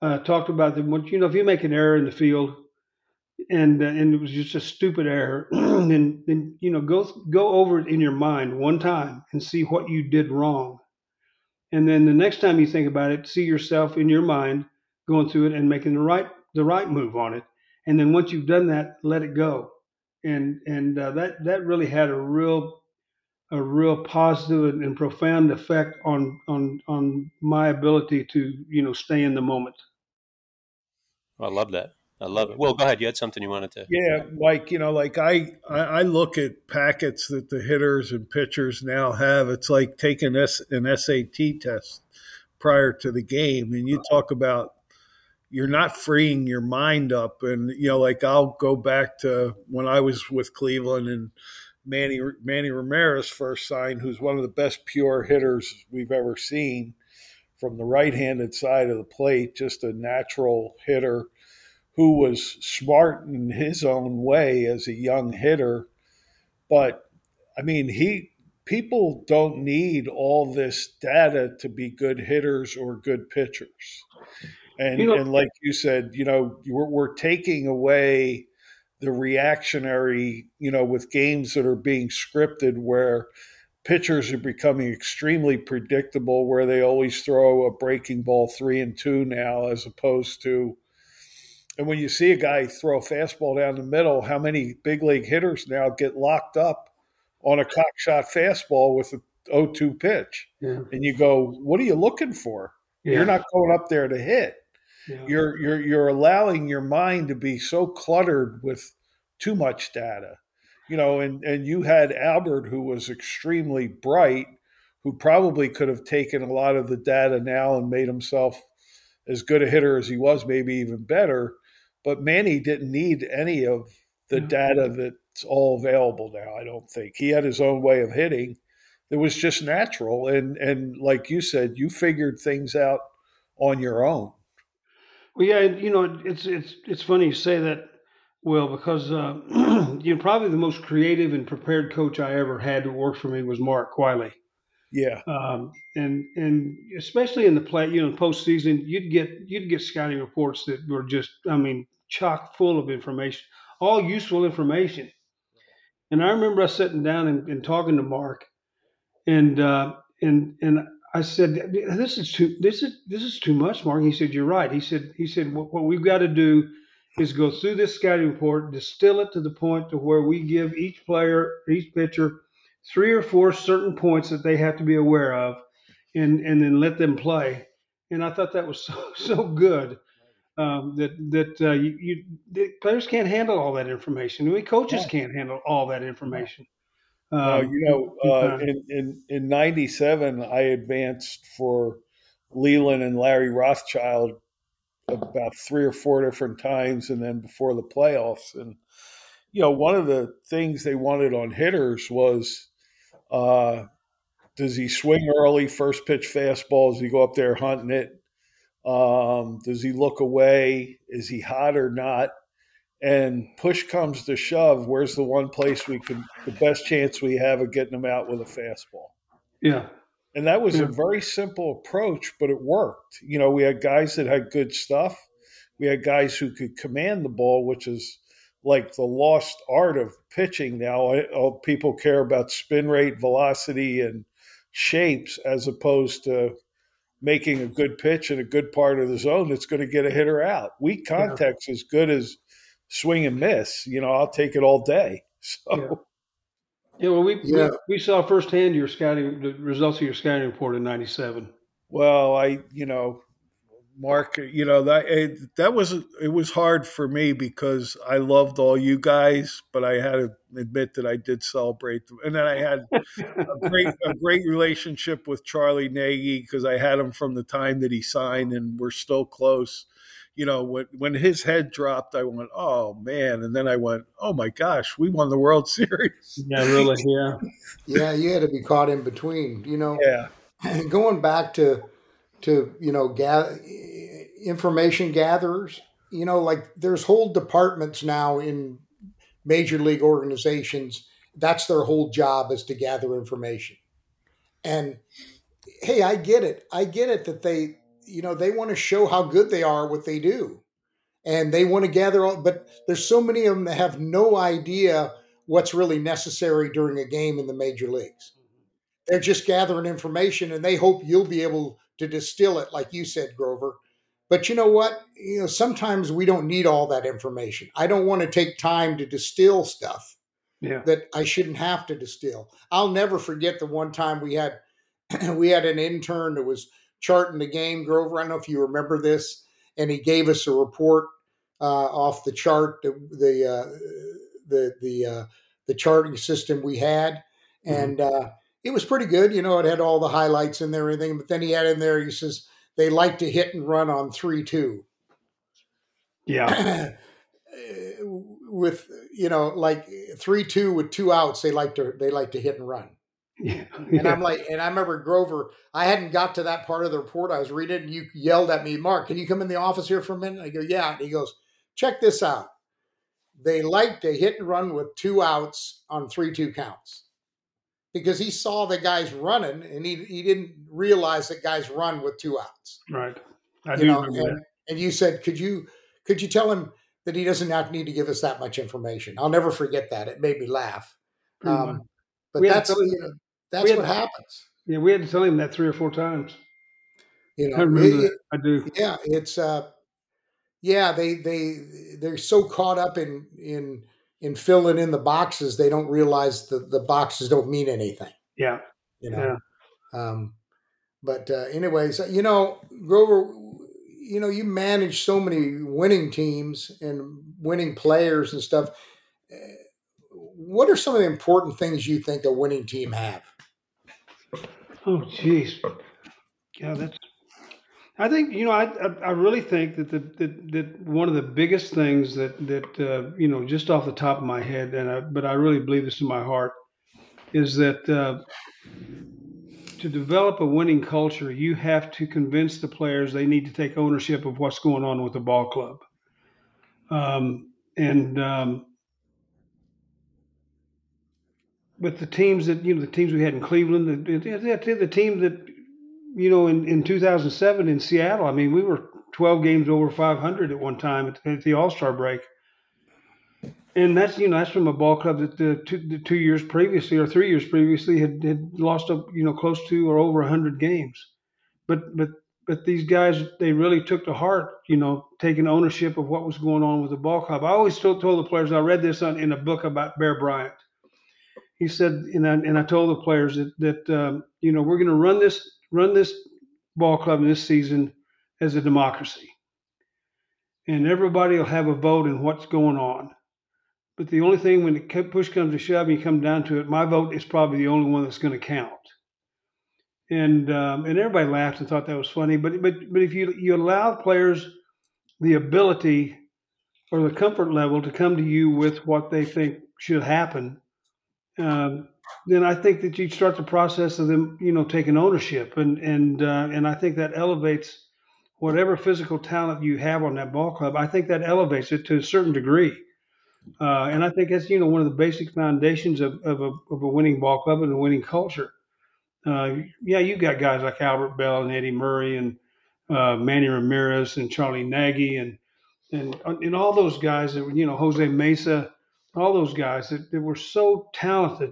Uh, talked about the you know if you make an error in the field, and uh, and it was just a stupid error, then then you know go go over it in your mind one time and see what you did wrong, and then the next time you think about it, see yourself in your mind going through it and making the right the right move on it. And then once you've done that, let it go. And and uh, that that really had a real a real positive and profound effect on on on my ability to you know stay in the moment. I love that. I love it. Well, go ahead. You had something you wanted to. Yeah, like you know, like I, I look at packets that the hitters and pitchers now have. It's like taking an SAT test prior to the game, and you talk about you're not freeing your mind up. And you know, like I'll go back to when I was with Cleveland and Manny Manny Ramirez first signed, who's one of the best pure hitters we've ever seen from the right-handed side of the plate, just a natural hitter who was smart in his own way as a young hitter. But I mean, he people don't need all this data to be good hitters or good pitchers. And, you know, and like you said, you know, we're, we're taking away the reactionary, you know, with games that are being scripted where pitchers are becoming extremely predictable, where they always throw a breaking ball three and two now, as opposed to and when you see a guy throw a fastball down the middle, how many big league hitters now get locked up on a cock shot fastball with a 0-2 pitch? Yeah. And you go, what are you looking for? Yeah. You're not going up there to hit. Yeah. You're you're you're allowing your mind to be so cluttered with too much data. You know, and and you had Albert who was extremely bright, who probably could have taken a lot of the data now and made himself as good a hitter as he was, maybe even better but Manny didn't need any of the mm-hmm. data that's all available now. I don't think he had his own way of hitting. It was just natural, and and like you said, you figured things out on your own. Well, yeah, you know, it's it's it's funny you say that, Will, because uh, you know probably the most creative and prepared coach I ever had to work for me was Mark Wiley. Yeah. Um, and and especially in the play, you know, postseason, you'd get you'd get scouting reports that were just, I mean, chock full of information, all useful information. And I remember us sitting down and, and talking to Mark, and uh, and and I said, "This is too this is this is too much, Mark." He said, "You're right." He said he said what, what we've got to do is go through this scouting report, distill it to the point to where we give each player, each pitcher three or four certain points that they have to be aware of, and and then let them play. And I thought that was so so good um, that that uh, you, you the players can't handle all that information. Mean, coaches yeah. can't handle all that information. Um, you know, uh, in in in '97, I advanced for Leyland and Larry Rothschild about three or four different times, and then before the playoffs. And you know, one of the things they wanted on hitters was uh, does he swing early, first pitch fastball? Does he go up there hunting it? Um, does he look away? Is he hot or not? And push comes to shove. Where's the one place we could, the best chance we have of getting him out with a fastball? Yeah. And that was yeah. a very simple approach, but it worked. You know, we had guys that had good stuff. We had guys who could command the ball, which is like the lost art of pitching now. All oh, people care about spin rate, velocity, and shapes as opposed to making a good pitch in a good part of the zone that's going to get a hitter out. Weak contact's yeah. as good as swing and miss. You know, I'll take it all day. So. Yeah. Yeah, well, we, yeah. we, we saw firsthand your scouting, the results of your scouting report in '97. Well, I, you know, Mark. You know that it, that was it was hard for me because I loved all you guys, but I had to admit that I did celebrate them, and then I had a great a great relationship with Charlie Nagy because I had him from the time that he signed, and we're still close. You know, when when his head dropped, I went, "Oh man!" And then I went, "Oh my gosh, we won the World Series!" Yeah, really. Yeah, yeah. You had to be caught in between. You know, yeah. Going back to to you know gather information gatherers. You know, like there's whole departments now in major league organizations. That's their whole job is to gather information. And hey, I get it. I get it that they, you know, they want to show how good they are what they do. And they want to gather all, but there's so many of them that have no idea what's really necessary during a game in the major leagues. Mm-hmm. They're just gathering information and they hope you'll be able to distill it, like you said, Grover. But you know what? You know, sometimes we don't need all that information. I don't want to take time to distill stuff yeah. that I shouldn't have to distill. I'll never forget the one time we had we had an intern that was charting the game, Grover. I don't know if you remember this, and he gave us a report uh, off the chart, the the uh, the the, uh, the charting system we had, mm-hmm. and uh, it was pretty good. You know, it had all the highlights in there, and everything. But then he had in there, he says they like to hit and run on three two. Yeah. with you know like three two with two outs, they like to they like to hit and run. Yeah. And I'm like, and I remember Grover, I hadn't got to that part of the report. I was reading, and you yelled at me, Mark, can you come in the office here for a minute? I go, yeah. And he goes, check this out. They like to hit and run with two outs on three two counts because he saw the guys running and he, he didn't realize that guys run with two outs. Right. I you know, and, and, you said, could you could you tell him that he doesn't have need to give us that much information? I'll never forget that. It made me laugh. Um, but that's you know, that's what to, happens. Yeah, we had to tell him that three or four times. You know, I remember. It, I do. Yeah, it's uh, yeah. They they they're so caught up in in in filling in the boxes, they don't realize that the boxes don't mean anything. Yeah. You know. Yeah. Um, but uh, anyways, you know, Grover, you know, you manage so many winning teams and winning players and stuff. What are some of the important things you think a winning team have? Oh, jeez. Yeah, that's I think you know I I really think that the that, that one of the biggest things that that uh, you know just off the top of my head and I, but I really believe this in my heart is that uh, to develop a winning culture you have to convince the players they need to take ownership of what's going on with the ball club um, and um, with the teams that you know the teams we had in Cleveland the, the, the team that you know, in, in 2007 in Seattle, I mean, we were 12 games over 500 at one time at, at the All Star break. And that's you know that's from a ball club that the two, the two years previously or three years previously had, had lost up you know close to or over 100 games, but but but these guys they really took to heart you know taking ownership of what was going on with the ball club. I always told, told the players I read this on, in a book about Bear Bryant. He said and I, and I told the players that that um, you know we're going to run this run this ball club in this season as a democracy. And everybody will have a vote in what's going on. But the only thing when the push comes to shove and you come down to it, my vote is probably the only one that's going to count. And um, and everybody laughed and thought that was funny. But but but if you you allow players the ability or the comfort level to come to you with what they think should happen, um, then I think that you start the process of them, you know, taking ownership, and and uh, and I think that elevates whatever physical talent you have on that ball club. I think that elevates it to a certain degree, uh, and I think that's you know one of the basic foundations of of a, of a winning ball club and a winning culture. Uh, yeah, you've got guys like Albert Belle and Eddie Murray and uh, Manny Ramirez and Charlie Nagy and and and all those guys that you know Jose Mesa, all those guys that, that were so talented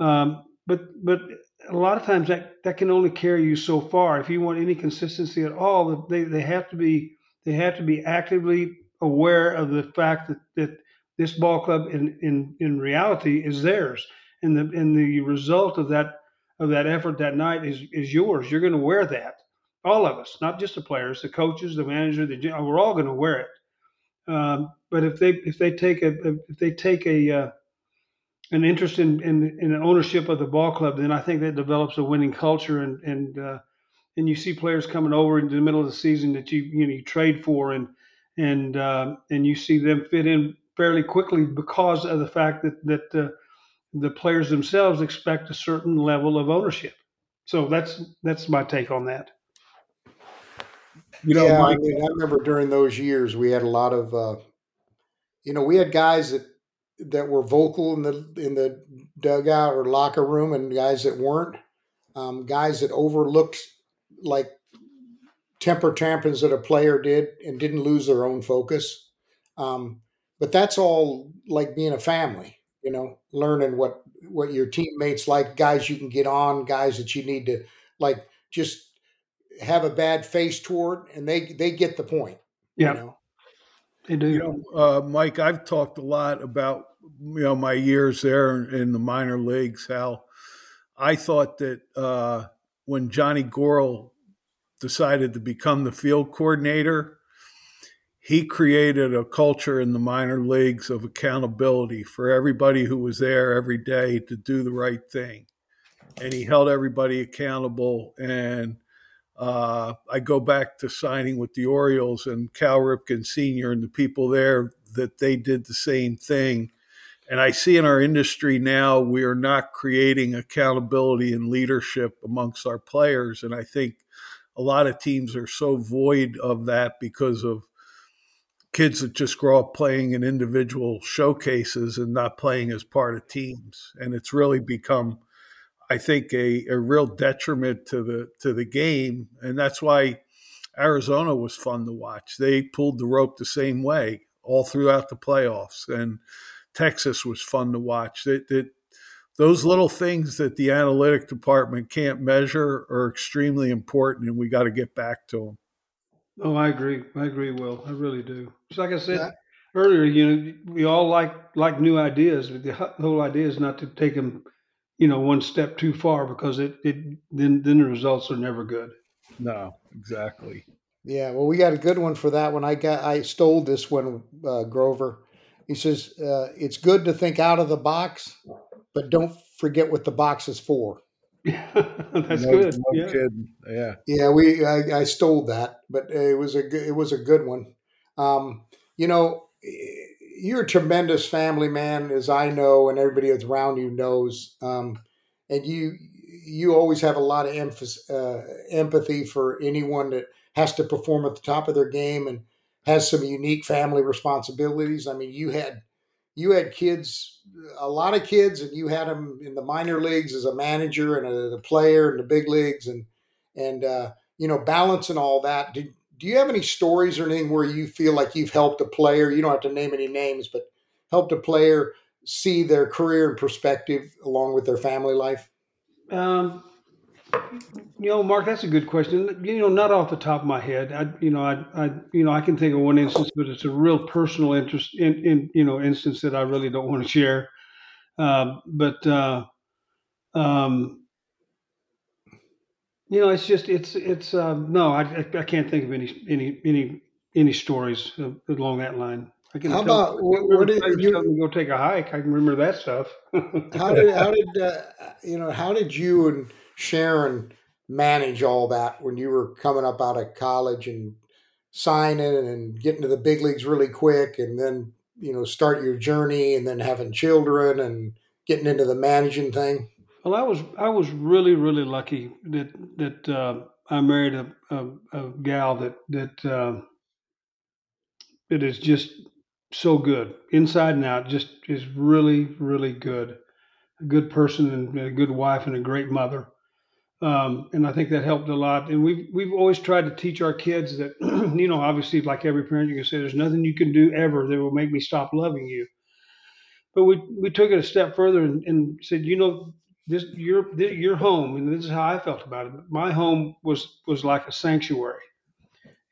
um, but but a lot of times that, that can only carry you so far. If you want any consistency at all, they, they have to be they have to be actively aware of the fact that, that this ball club in, in, in reality is theirs. And the and the result of that of that effort that night is is yours. You're going to wear that all of us, not just the players, the coaches, the manager, the we're all going to wear it. Um, but if they if they take a if they take a uh, an interest in, in in ownership of the ball club, then I think that develops a winning culture and and uh, and you see players coming over in the middle of the season that you you know you trade for and and uh, and you see them fit in fairly quickly because of the fact that that uh, the players themselves expect a certain level of ownership. So that's that's my take on that. You know, yeah, I mean, I remember during those years we had a lot of, uh, you know, we had guys that that were vocal in the in the dugout or locker room, and guys that weren't. Um, guys that overlooked like temper tantrums that a player did and didn't lose their own focus. Um, but that's all like being a family, you know, learning what what your teammates like, guys you can get on, guys that you need to like just have a bad face toward, and they they get the point. Yeah, you know? they do. You know, uh, Mike, I've talked a lot about you know my years there in the minor leagues. How I thought that uh, when Johnny Goryl decided to become the field coordinator, he created a culture in the minor leagues of accountability for everybody who was there every day to do the right thing. And he held everybody accountable. And uh, I go back to signing with the Orioles and Cal Ripken Sr. and the people there that they did the same thing. And I see in our industry now, we are not creating accountability and leadership amongst our players. And I think a lot of teams are so void of that because of kids that just grow up playing in individual showcases and not playing as part of teams. And it's really become, I think, a, a real detriment to the to the game. And that's why Arizona was fun to watch. They pulled the rope the same way all throughout the playoffs. And Texas was fun to watch. It, it those little things that the analytic department can't measure are extremely important, and we got to get back to them. Oh, I agree. I agree, Will. I really do. Just like I said yeah. earlier, you know, we all like like new ideas, but the whole idea is not to take them, you know, one step too far because it, it then then the results are never good. No, exactly. Yeah, well, we got a good one for that one. I got I stole this one, uh, Grover. He says uh, it's good to think out of the box, but don't forget what the box is for. That's no, good. No yeah. Kidding. Yeah. Yeah. We, I, I, stole that, but it was a good, it was a good one. Um, you know, you're a tremendous family man, as I know, and everybody that's around you knows. Um, and you, you always have a lot of uh, empathy for anyone that has to perform at the top of their game and has some unique family responsibilities. I mean, you had you had kids, a lot of kids, and you had them in the minor leagues as a manager and a, a player in the big leagues, and and uh, you know balancing all that. Did, do you have any stories or anything where you feel like you've helped a player? You don't have to name any names, but helped a player see their career and perspective along with their family life. Um, you know, Mark, that's a good question. You know, not off the top of my head. I, you know, I, I, you know, I can think of one instance, but it's a real personal interest in, in you know, instance that I really don't want to share. Uh, but, uh, um, you know, it's just, it's, it's, uh, no, I, I can't think of any, any, any, any stories along that line. I can how about what, what did you go take a hike? I can remember that stuff. how did, how did, uh, you know, how did you and Sharon manage all that when you were coming up out of college and signing and getting to the big leagues really quick and then you know start your journey and then having children and getting into the managing thing well i was i was really really lucky that that uh, i married a, a, a, gal that that uh, it is just so good inside and out just is really really good a good person and a good wife and a great mother um, and I think that helped a lot. And we've we've always tried to teach our kids that, you know, obviously, like every parent, you can say, "There's nothing you can do ever that will make me stop loving you." But we we took it a step further and, and said, you know, this your your home, and this is how I felt about it. My home was was like a sanctuary.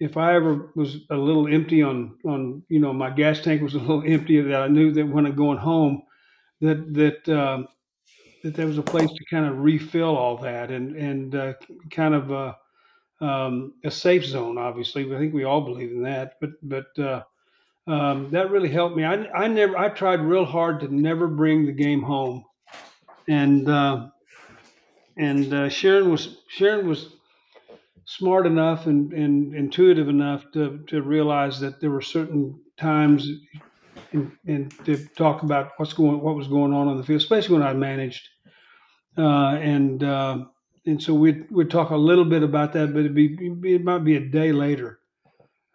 If I ever was a little empty on on you know my gas tank was a little empty, that I knew that when I'm going home, that that um, that there was a place to kind of refill all that and and uh, kind of uh, um, a safe zone. Obviously, I think we all believe in that. But but uh, um, that really helped me. I I never I tried real hard to never bring the game home, and uh, and uh, Sharon was Sharon was smart enough and, and intuitive enough to, to realize that there were certain times and, to talk about what's going what was going on on the field, especially when I managed. Uh, and uh, and so we'd we'd talk a little bit about that, but it'd be it might be a day later.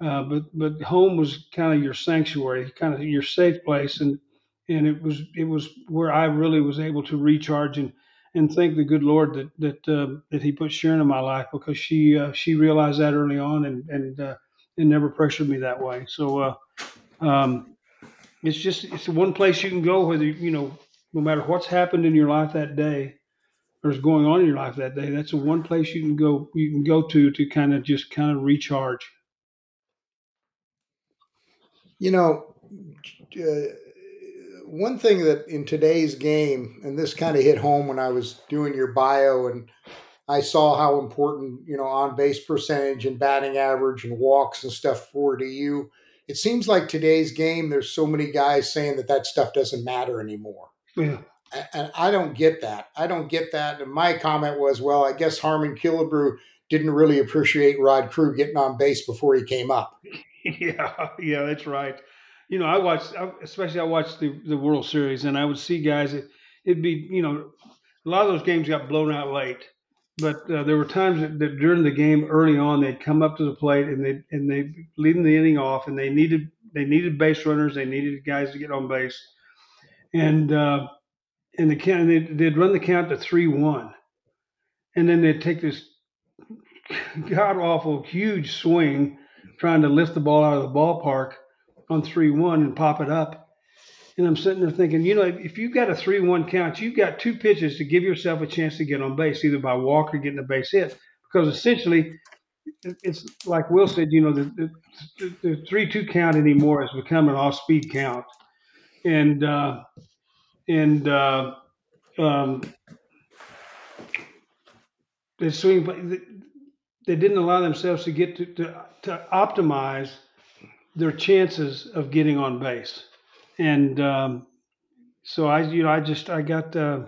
Uh, but but home was kind of your sanctuary, kind of your safe place, and and it was it was where I really was able to recharge and and thank the good Lord that that uh, that He put Sharon in my life because she uh, she realized that early on and and uh, and never pressured me that way. So uh, um, it's just it's the one place you can go whether you know no matter what's happened in your life that day or is going on in your life that day. That's the one place you can go you can go to to kind of just kind of recharge. You know, uh, one thing that in today's game, and this kind of hit home when I was doing your bio, and I saw how important you know on base percentage and batting average and walks and stuff were to you. It seems like today's game, there's so many guys saying that that stuff doesn't matter anymore. Yeah. And I don't get that. I don't get that. And my comment was, well, I guess Harmon Killebrew didn't really appreciate Rod Carew getting on base before he came up. yeah, yeah, that's right you know, I watched, especially I watched the, the World Series, and I would see guys. It, it'd be, you know, a lot of those games got blown out late, but uh, there were times that, that, during the game, early on, they'd come up to the plate and they and they leading the inning off, and they needed they needed base runners, they needed guys to get on base, and uh, and the count they'd, they'd run the count to three one, and then they'd take this god awful huge swing trying to lift the ball out of the ballpark on 3 1 and pop it up. And I'm sitting there thinking, you know, if you've got a 3 1 count, you've got two pitches to give yourself a chance to get on base, either by walk or getting a base hit. Because essentially, it's like Will said, you know, the, the, the 3 2 count anymore has become an off speed count. And, uh, and, uh, um, the swing, they didn't allow themselves to get to, to, to optimize their chances of getting on base. And um, so I, you know, I just I got uh,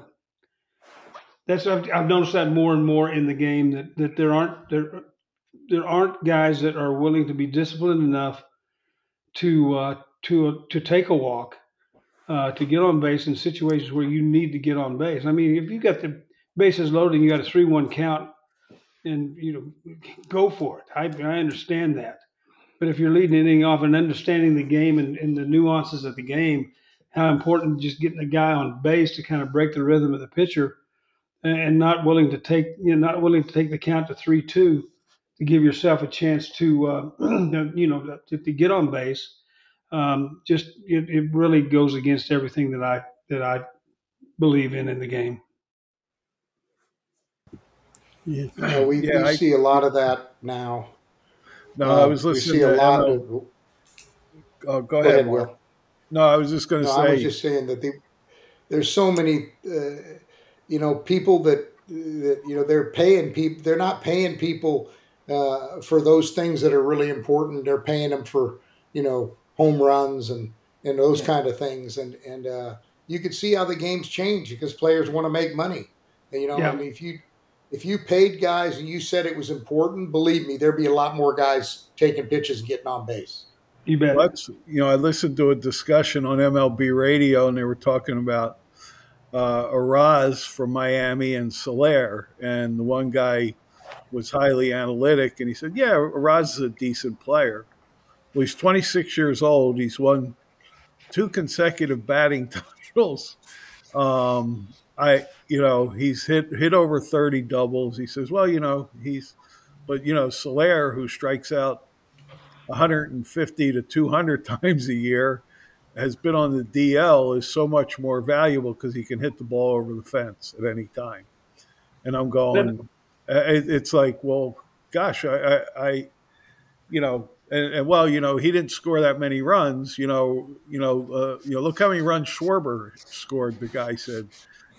that's I've, I've, noticed that more and more in the game that that there aren't there there aren't guys that are willing to be disciplined enough to uh, to to take a walk uh, to get on base in situations where you need to get on base. I mean, if you got the bases loaded, and you got a three-one count, and you know, go for it. I I understand that. But if you're leading anything off and understanding the game and, and the nuances of the game, how important just getting a guy on base to kind of break the rhythm of the pitcher and not willing to take you know not willing to take the count to three two to give yourself a chance to uh, you know to, to, get on base um, just it, it really goes against everything that I that I believe in in the game. Yeah, uh, we, yeah, we I, see a lot of that now. No, um, I was listening to lot of, oh, go, go ahead, ahead Will. No, I was just going to no, say. I was just saying that the, there's so many, uh, you know, people that that you know they're paying people. They're not paying people uh, for those things that are really important. They're paying them for you know home runs and and those yeah. kind of things. And and uh, you could see how the games change because players want to make money. And, you know, yeah. I mean, if you if you paid guys and you said it was important, believe me, there'd be a lot more guys taking pitches and getting on base. You bet. Let's, you know, I listened to a discussion on MLB radio, and they were talking about uh, Arraez from Miami and Soler, and the one guy was highly analytic, and he said, "Yeah, Arraez is a decent player. Well, he's 26 years old. He's won two consecutive batting titles." Um, I, you know, he's hit hit over 30 doubles. He says, well, you know, he's, but you know, Soler, who strikes out 150 to 200 times a year, has been on the DL is so much more valuable because he can hit the ball over the fence at any time. And I'm going, it's like, well, gosh, I, I, I you know, and, and, well, you know, he didn't score that many runs. You know, you know, uh, you know, look how many runs Schwarber scored. The guy said,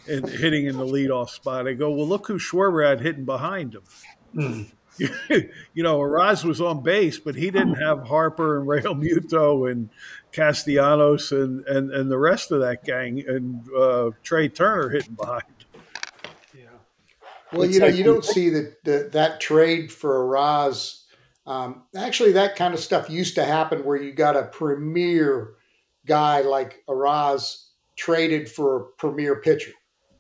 and hitting in the leadoff spot. I go, well, look who Schwarber had hitting behind him. Mm. you know, Arraez was on base, but he didn't have Harper and Realmuto and Castellanos and, and, and the rest of that gang and uh, Trea Turner hitting behind. Yeah. Well, you know, you don't see that that, that trade for Arraez. Um, actually, that kind of stuff used to happen where you got a premier guy like Arraez traded for a premier pitcher.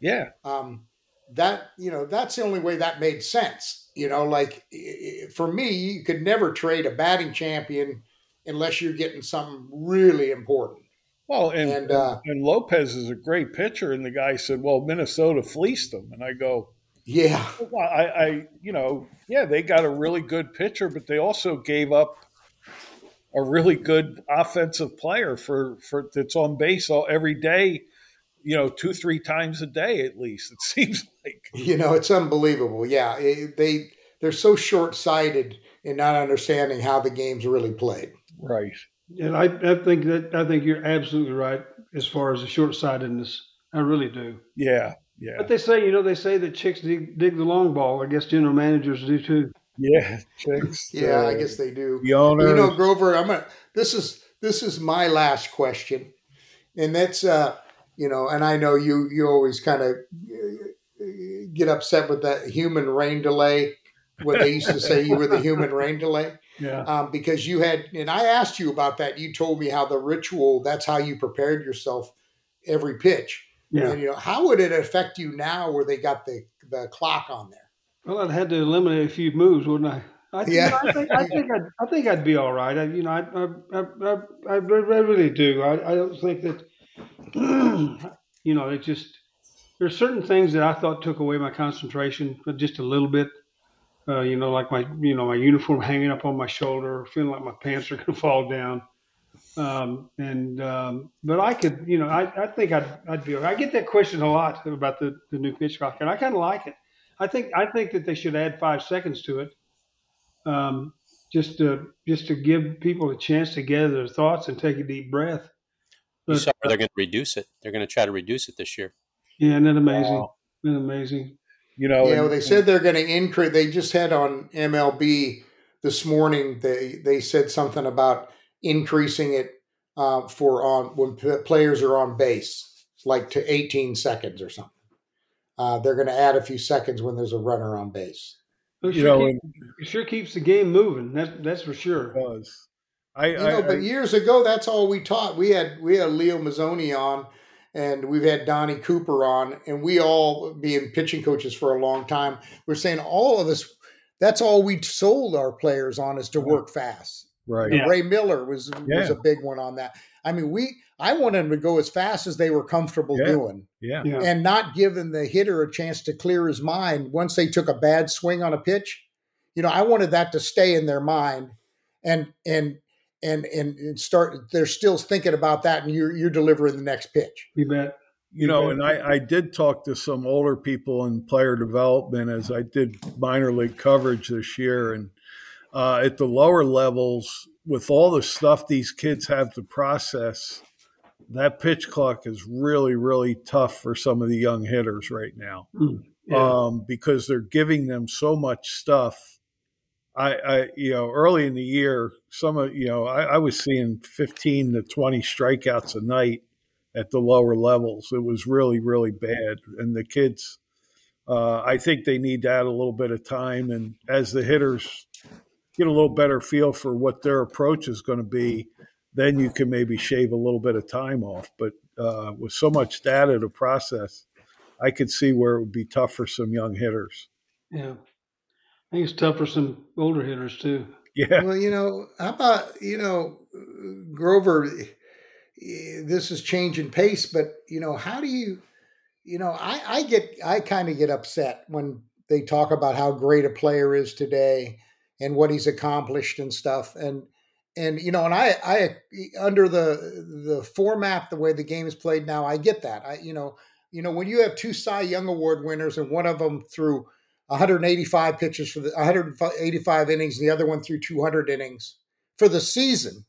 Yeah. Um, that you know, that's the only way that made sense you know, like for me, you could never trade a batting champion unless you're getting something really important. Well, and and, uh, and Lopez is a great pitcher, and the guy said, "Well, Minnesota fleeced them," and I go, "Yeah, well, I, I, you know, yeah, they got a really good pitcher, but they also gave up a really good offensive player for for that's on base all every day." You know, two, three times a day at least. It seems like you know, it's unbelievable. Yeah, it, they they're so short sighted in not understanding how the game's really played. Right. And I, I think that I think you're absolutely right as far as the short sightedness. I really do. Yeah. Yeah. But they say, you know, they say that chicks dig, dig the long ball. I guess general managers do too. Yeah, chicks. yeah, uh, I guess they do. The owner. You know, Grover, I'm gonna. This is this is my last question, and that's uh, you know, and I know you you always kind of get upset with that human rain delay. What they used to say, you were the human rain delay. Yeah. Um, because you had, and I asked you about that. You told me how the ritual. That's how you prepared yourself every pitch. Yeah. And you know, how would it affect you now, where they got the the clock on there? Well, I'd had to eliminate a few moves, wouldn't I? I think, yeah. I think, I think, I'd, I think I'd be all right. I, you know, I, I, I, I, I really do. I, I don't think that you know, it just there's certain things that I thought took away my concentration just a little bit. Uh, you know, like my you know my uniform hanging up on my shoulder, feeling like my pants are going to fall down. Um, and um, but I could, you know, I, I think I'd I'd be. I get that question a lot about the, the new pitch clock, and I kind of like it. I think I think that they should add five seconds to it, um, just to just to give people a chance to gather their thoughts and take a deep breath. You saw they're going to reduce it. They're going to try to reduce it this year. Yeah, isn't that amazing? Wow. Isn't that amazing? You know, yeah. Well, they said they're going to increase. They just had on MLB this morning. They they said something about increasing it uh, for on when players are on base, like to 18 seconds or something. Uh, they're going to add a few seconds when there's a runner on base. It sure, you know, keep, it sure keeps the game moving. That's that's for sure. It does. I, you know, I, but years ago, that's all we taught. We had we had Leo Mazzone on, and we've had Donnie Cooper on, and we all being pitching coaches for a long time. We're saying all of us. That's all we sold our players on is to work fast. Right. Yeah. Ray Miller was yeah. was a big one on that. I mean, we I wanted them to go as fast as they were comfortable yeah. doing. Yeah. And not giving the hitter a chance to clear his mind once they took a bad swing on a pitch. You know, I wanted that to stay in their mind and and and and, and start they're still thinking about that and you're you're delivering the next pitch you bet you know, and I, I did talk to some older people in player development as I did minor league coverage this year. And uh, at the lower levels, with all the stuff these kids have to process, that pitch clock is really, really tough for some of the young hitters right now mm, yeah. um, because they're giving them so much stuff I, I, you know, early in the year, some of, you know, I, I, was seeing 15 to 20 strikeouts a night at the lower levels. It was really, really bad. And the kids, uh, I think they need to add a little bit of time. And as the hitters get a little better feel for what their approach is going to be, then you can maybe shave a little bit of time off. But uh, with so much data to process, I could see where it would be tough for some young hitters. Yeah. I think it's tough for some older hitters too. Yeah. Well, you know, how about you know, Grover? This is changing pace, but you know, how do you? You know, I, I get I kind of get upset when they talk about how great a player is today and what he's accomplished and stuff and and you know and I I under the the format the way the game is played now I get that I you know you know when you have two Cy Young Award winners and one of them through 185 pitches for the 185 innings, and the other one threw 200 innings for the season.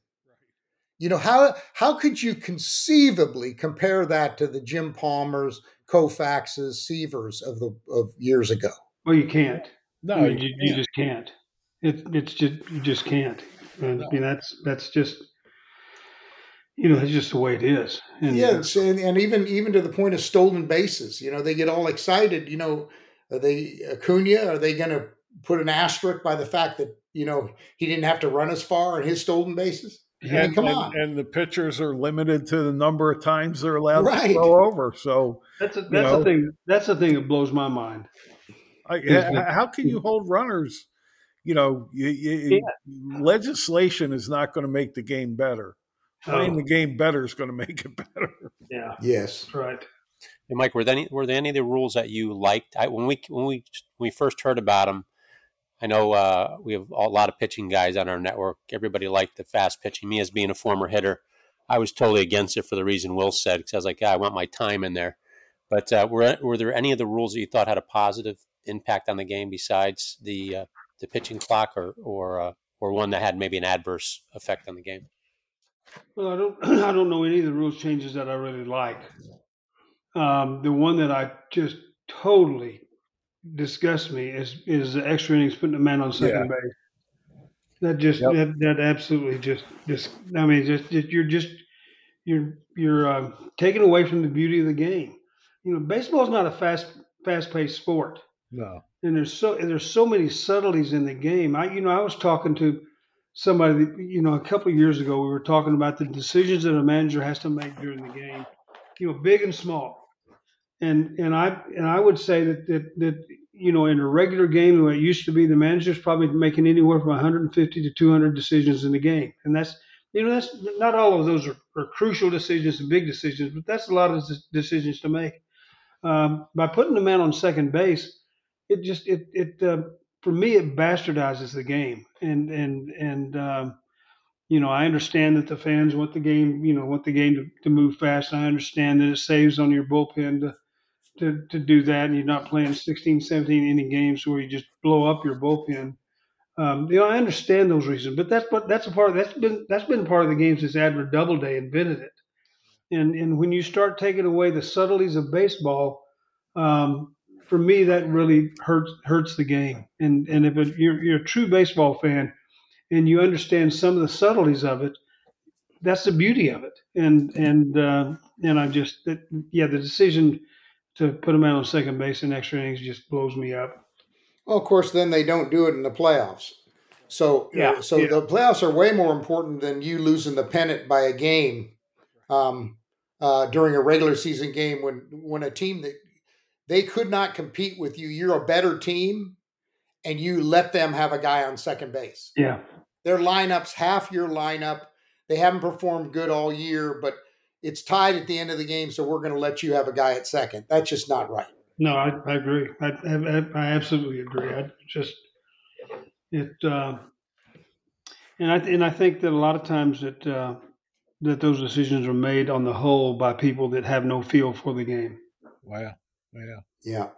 You know how how could you conceivably compare that to the Jim Palmers, Koufaxes, Seavers of the of years ago? Well, you can't. No, you you, you just can't. It, it's just you just can't. And I mean that's that's just you know, that's just the way it is. And Yeah, and, and even even to the point of stolen bases. You know, they get all excited. You know, are they Acuna? Are they going to put an asterisk by the fact that you know he didn't have to run as far on his stolen bases? I mean, and, come and- on. and the pitchers are limited to the number of times they're allowed Right. to throw over. So, that's a, that's know. the thing. That's the thing that blows my mind. I, Is h- that- how can you hold runners? You know, you, you, legislation is not going to make the game better. Playing Oh, the game better is going to make it better. yeah, Yes. that's right. Mike, were there any were there any of the rules that you liked? I, when we when we when we first heard about them, I know uh, we have a lot of pitching guys on our network. Everybody liked the fast pitching. Me as being a former hitter, I was totally against it for the reason Will said because I was like, yeah, I want my time in there. But uh, were were there any of the rules that you thought had a positive impact on the game besides the uh, the pitching clock, or or uh, or one that had maybe an adverse effect on the game? Well, I don't I don't know any of the rules changes that I really like. Um, the one that I just totally disgusts me is is the extra innings putting a man on second base. That just Yep. that, that absolutely just just I mean just, just you're just you're you're uh, taking away from the beauty of the game. You know, baseball is not a fast fast paced sport No. and there's so and there's so many subtleties in the game. I you know I was talking to somebody you know a couple of years ago we were talking about the decisions that a manager has to make during the game, you know big and small, and and I and I would say that that that you know in a regular game way it used to be the manager's probably making anywhere from 150 to 200 decisions in the game, and that's you know that's not all of those are, are crucial decisions and big decisions, but that's a lot of decisions to make. Um, by putting the man on second base, it just it it uh, for me it bastardizes the game and and and um, you know I understand that the fans want the game you know want the game to, to move fast. I understand that it saves on your bullpen to, to to do that, and you're not playing 16, 17 inning games where you just blow up your bullpen. Um, you know I understand those reasons, but that's but that's a part that's been that's been part of the game since Admiral Doubleday invented it. And and when you start taking away the subtleties of baseball, um, for me that really hurts hurts the game. And and if it, you're you're a true baseball fan and you understand some of the subtleties of it, that's the beauty of it. And and uh, and I just that, yeah, the decision to put him out on second base in extra innings just blows me up. Well, of course, then they don't do it in the playoffs. So, Yeah, so yeah. the playoffs are way more important than you losing the pennant by a game um, uh, during a regular season game when when a team that they could not compete with you, you're a better team, and you let them have a guy on second base. Yeah. Their lineups, half your lineup, they haven't performed good all year, but it's tied at the end of the game, so we're going to let you have a guy at second. That's just not right. No, I, I agree. I, I, I absolutely agree. I just it, uh, and I and I think that a lot of times that uh, that those decisions are made on the whole by people that have no feel for the game. Wow. Yeah. Yeah.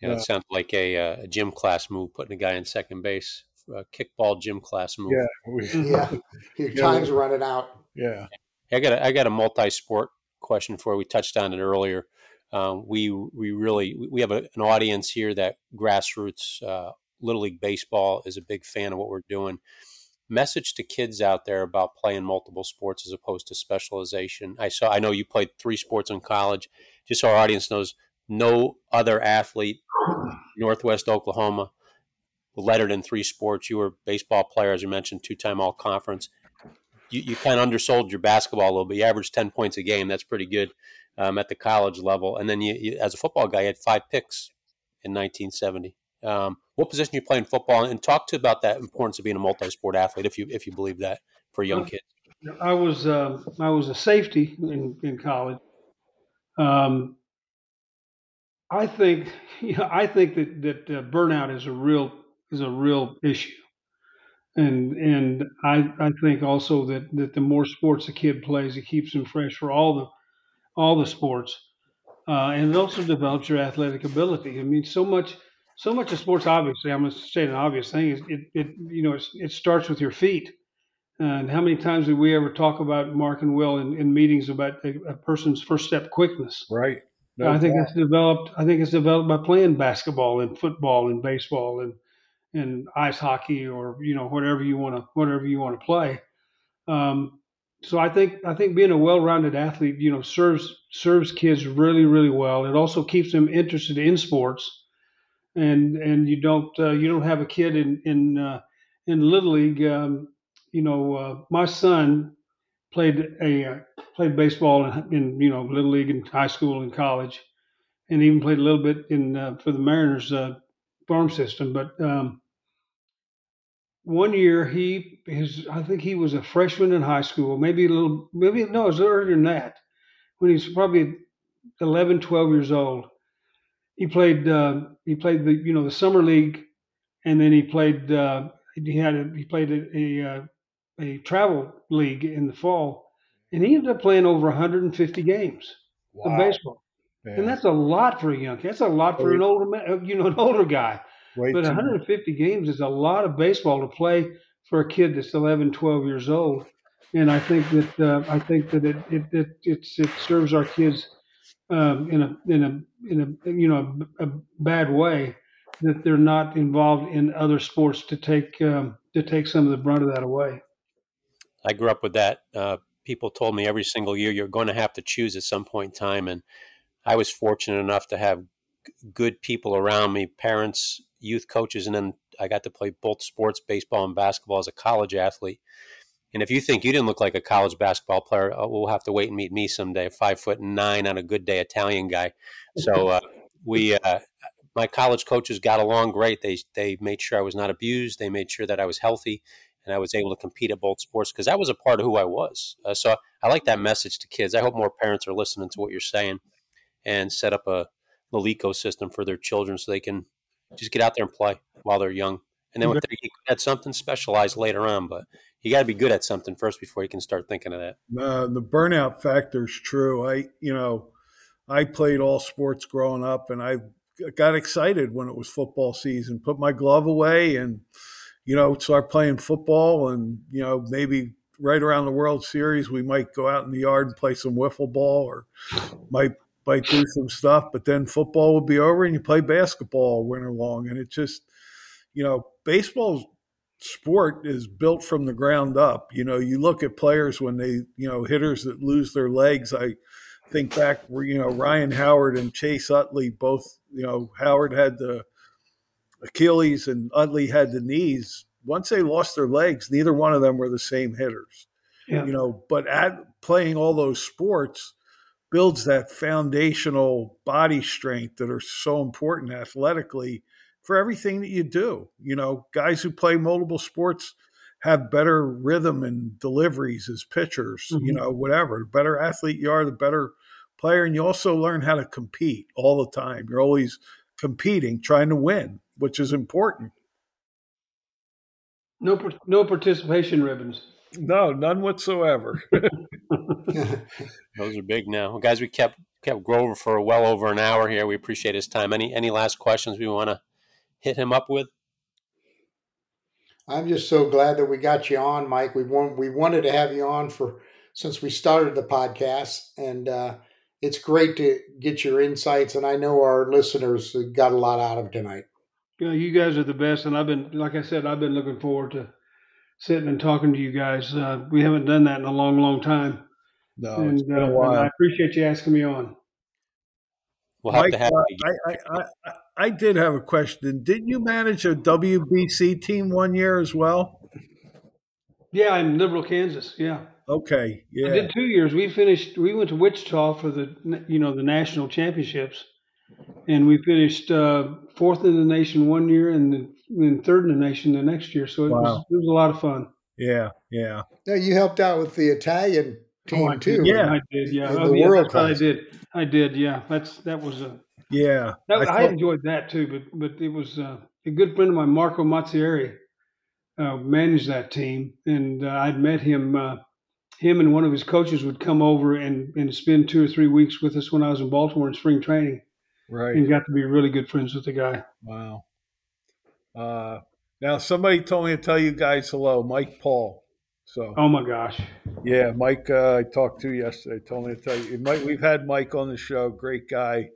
Yeah, that sounds like a, uh, a gym class move, putting a guy in second base. A kickball gym class move. Yeah. We- Yeah. Your Yeah. time's running out. yeah. I got a, I got a multi-sport question for you. We touched on it earlier. Um, we we really we have a, an audience here that grassroots uh, little league baseball is a big fan of what we're doing. Message to kids out there about playing multiple sports as opposed to specialization. I saw I know you played three sports in college. Just so our audience knows, no other athlete, Northwest Oklahoma, lettered in three sports. You were a baseball player, as you mentioned, two-time All Conference you, you kind of undersold your basketball a little bit. You averaged 10 points a game. That's pretty good um, at the college level. And then you, you, as a football guy, you had five picks in 1970. Um, what position you play in football? And talk to about that importance of being a multi-sport athlete, if you if you believe that for young Well, kids. I was uh, I was a safety in, in college. Um, I think you know, I think that that uh, burnout is a real is a real issue, and and I I think also that that the more sports a kid plays, it keeps him fresh for all the all the sports, uh, and it also develops your athletic ability. I mean, so much so much of sports. Obviously, I'm going to say an obvious thing is it it you know it's, it starts with your feet. And how many times did we ever talk about Mark and Will in, in meetings about a, a person's first step quickness? Right. I think that's developed. I think it's developed by playing basketball and football and baseball and and ice hockey or you know whatever you want to whatever you want to play. Um, so I think I think being a well-rounded athlete, you know, serves serves kids really really well. It also keeps them interested in sports, and and you don't uh, you don't have a kid in in uh, in little league. Um, you know, uh, my son played a uh, played baseball in, in, you know little league in high school and college, and even played a little bit in uh, for the Mariners uh, farm system. But um, one year he his I think he was a freshman in high school, maybe a little maybe no, it was earlier than that, when he's probably 11, 12 years old. He played uh, he played the you know the summer league, and then he played uh, he had a, he played a, a uh, a travel league in the fall, and he ended up playing over 150 games wow. of baseball. Man. And that's a lot for a young kid. That's a lot for an older man, uh, you know, an older guy. Way but 150 much. games is a lot of baseball to play for a kid that's 11, 12 years old. And I think that uh, I think that it it, it, it's, it serves our kids um, in a in a in a you know a, a, bad way that they're not involved in other sports to take um, to take some of the brunt of that away. I grew up with that. Uh, people told me every single year you're going to have to choose at some point in time, and I was fortunate enough to have good people around me, parents, youth coaches, and then I got to play both sports, baseball and basketball as a college athlete. And if you think you didn't look like a college basketball player, uh, we'll have to wait and meet me someday. Five foot nine on a good day, Italian guy. So uh, we, uh, my college coaches got along great. They they made sure I was not abused. They made sure that I was healthy, and I was able to compete at both sports because that was a part of who I was. Uh, so I like that message to kids. I hope more parents are listening to what you're saying and set up a little ecosystem for their children so they can just get out there and play while they're young. And then if they get at something, specialized later on. But you got to be good at something first before you can start thinking of that. Uh, the burnout factor is true. I, you know, I played all sports growing up, and I got excited when it was football season. Put my glove away and you know, start playing football and, you know, maybe right around the World Series, we might go out in the yard and play some wiffle ball or might might do some stuff, but then football would be over and you play basketball all winter long. And it just, you know, baseball's sport is built from the ground up. You know, you look at players when they, you know, hitters that lose their legs. I think back where, you know, Ryan Howard and Chase Utley both, you know, Howard had the Achilles and Utley had the knees. Once they lost their legs, neither one of them were the same hitters. Yeah. You know, but at playing all those sports builds that foundational body strength that are so important athletically for everything that you do. You know, guys who play multiple sports have better rhythm and deliveries as pitchers, mm-hmm. you know, whatever. The better athlete you are, the better player. And you also learn how to compete all the time. You're always competing, trying to win which is important. No, no participation ribbons. No, none whatsoever. Those are big now, well, guys. We kept kept Grover for well over an hour here. We appreciate his time. Any any last questions we want to hit him up with? I'm just so glad that we got you on, Mike. We want we wanted to have you on for since we started the podcast, and uh, it's great to get your insights. And I know our listeners got a lot out of tonight you know, you guys are the best, and I've been, like I said, I've been looking forward to sitting and talking to you guys. Uh, we haven't done that in a long, long time. No, and, uh, and I appreciate you asking me on. We'll have Mike, to have. Uh, I, I, I, I did have a question. Did you manage a WBC team one year as well? Yeah, in Liberal, Kansas. Yeah. Okay. Yeah. I did two years. We finished. We went to Wichita for the you know the national championships, and we finished uh, fourth in the nation one year and then third in the nation the next year. So it, wow. was, it was a lot of fun. Yeah, yeah. Now you helped out with the Italian team oh, too. Yeah, I did. Yeah, the oh, World I did. I did. Yeah, that's that was a. Yeah, that, I, thought, I, enjoyed that too. But but it was uh, a good friend of mine, Marco Mazzieri, uh, managed that team, and uh, I'd met him. Uh, him and one of his coaches would come over and, and spend two or three weeks with us when I was in Baltimore in spring training Right. And got to be really good friends with the guy. Wow. Uh, now somebody told me to tell you guys hello, Mike Paul. So. Oh my gosh. Yeah, Mike. Uh, I talked to yesterday. Told me to tell you. Mike, we've had Mike on the show. Great guy,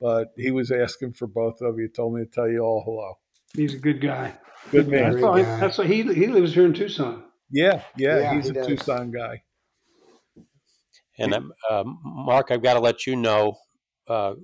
but he was asking for both of you. Told me to tell you all hello. He's a good guy. Good man. That's why, that's why he he lives here in Tucson. Yeah, yeah, Yeah, he's he a does. Tucson guy. And um, uh, Mark, I've got to let you know, uh,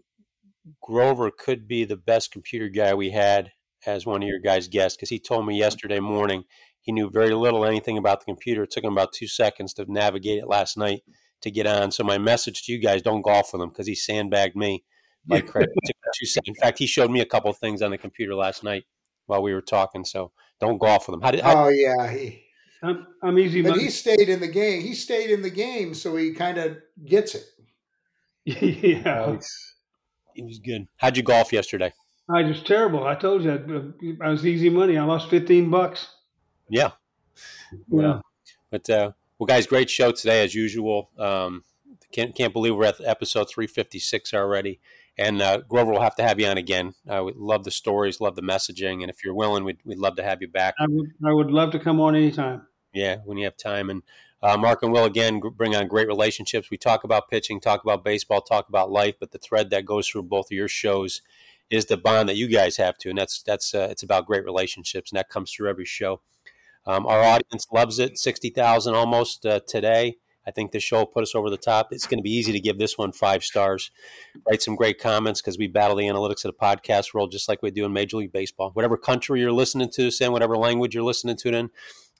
Grover could be the best computer guy we had as one of your guys' guests because he told me yesterday morning he knew very little anything about the computer. It took him about two seconds to navigate it last night to get on. So my message to you guys: don't golf with him because he sandbagged me. Like credit. It took him two seconds. In fact, he showed me a couple of things on the computer last night while we were talking. So don't golf with him. How did? How, Oh yeah, he, I'm, I'm easy but money. he stayed in the game. He stayed in the game, so he kind of gets it. yeah, Nice. he was good. How'd you golf yesterday? I just terrible. I told you I, I was easy money. I lost 15 bucks. Yeah. Yeah. But uh, well, guys, great show today as usual. Um, can't can't believe we're at episode 356 already. And uh, Grover will have to have you on again. Uh, we love the stories, love the messaging, and if you're willing, we'd, we'd love to have you back. I would I would love to come on anytime. Yeah, when you have time. And uh, Mark and Will again gr- bring on great relationships. We talk about pitching, talk about baseball, talk about life, but the thread that goes through both of your shows is the bond that you guys have to, and that's that's uh, it's about great relationships, and that comes through every show. Um, our audience loves it. Sixty thousand almost uh, today. I think this show will put us over the top. It's going to be easy to give this one five stars. Write some great comments because we battle the analytics of the podcast world just like we do in Major League Baseball. Whatever country you're listening to this in, whatever language you're listening to it in,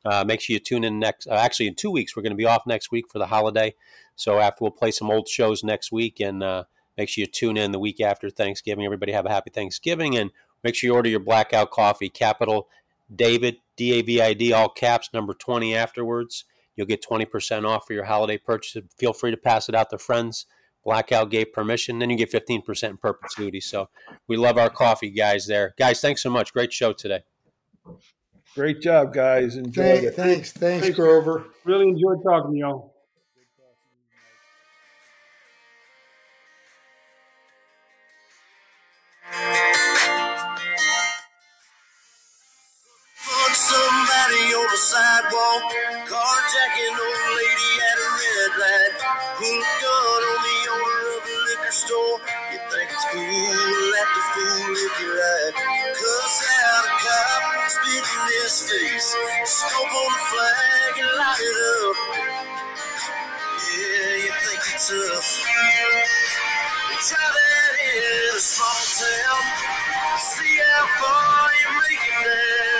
uh, make sure you tune in next. Uh, actually, in two weeks, we're going to be off next week for the holiday. So after we'll play some old shows next week, and uh, make sure you tune in the week after Thanksgiving. Everybody have a happy Thanksgiving, and make sure you order your blackout coffee. Capital David D A V I D all caps number twenty afterwards. You'll get twenty percent off for your holiday purchase. Feel free to pass it out to friends. Blackout gave permission. Then you get fifteen percent in perpetuity. So we love our coffee guys there. Guys, thanks so much. Great show today. Great job, guys. Enjoyed Thank, it. thanks, thanks, Thanks. Grover. Really enjoyed talking to y'all. sidewalk, carjacking old lady at a red light, pull gun on the owner of a liquor store. You think it's cool, act a fool if you like. Cuss out a cop, spit in his face, scope on the flag and light it up. Yeah, you think it's tough. Drive that in a small town, see how far you make it.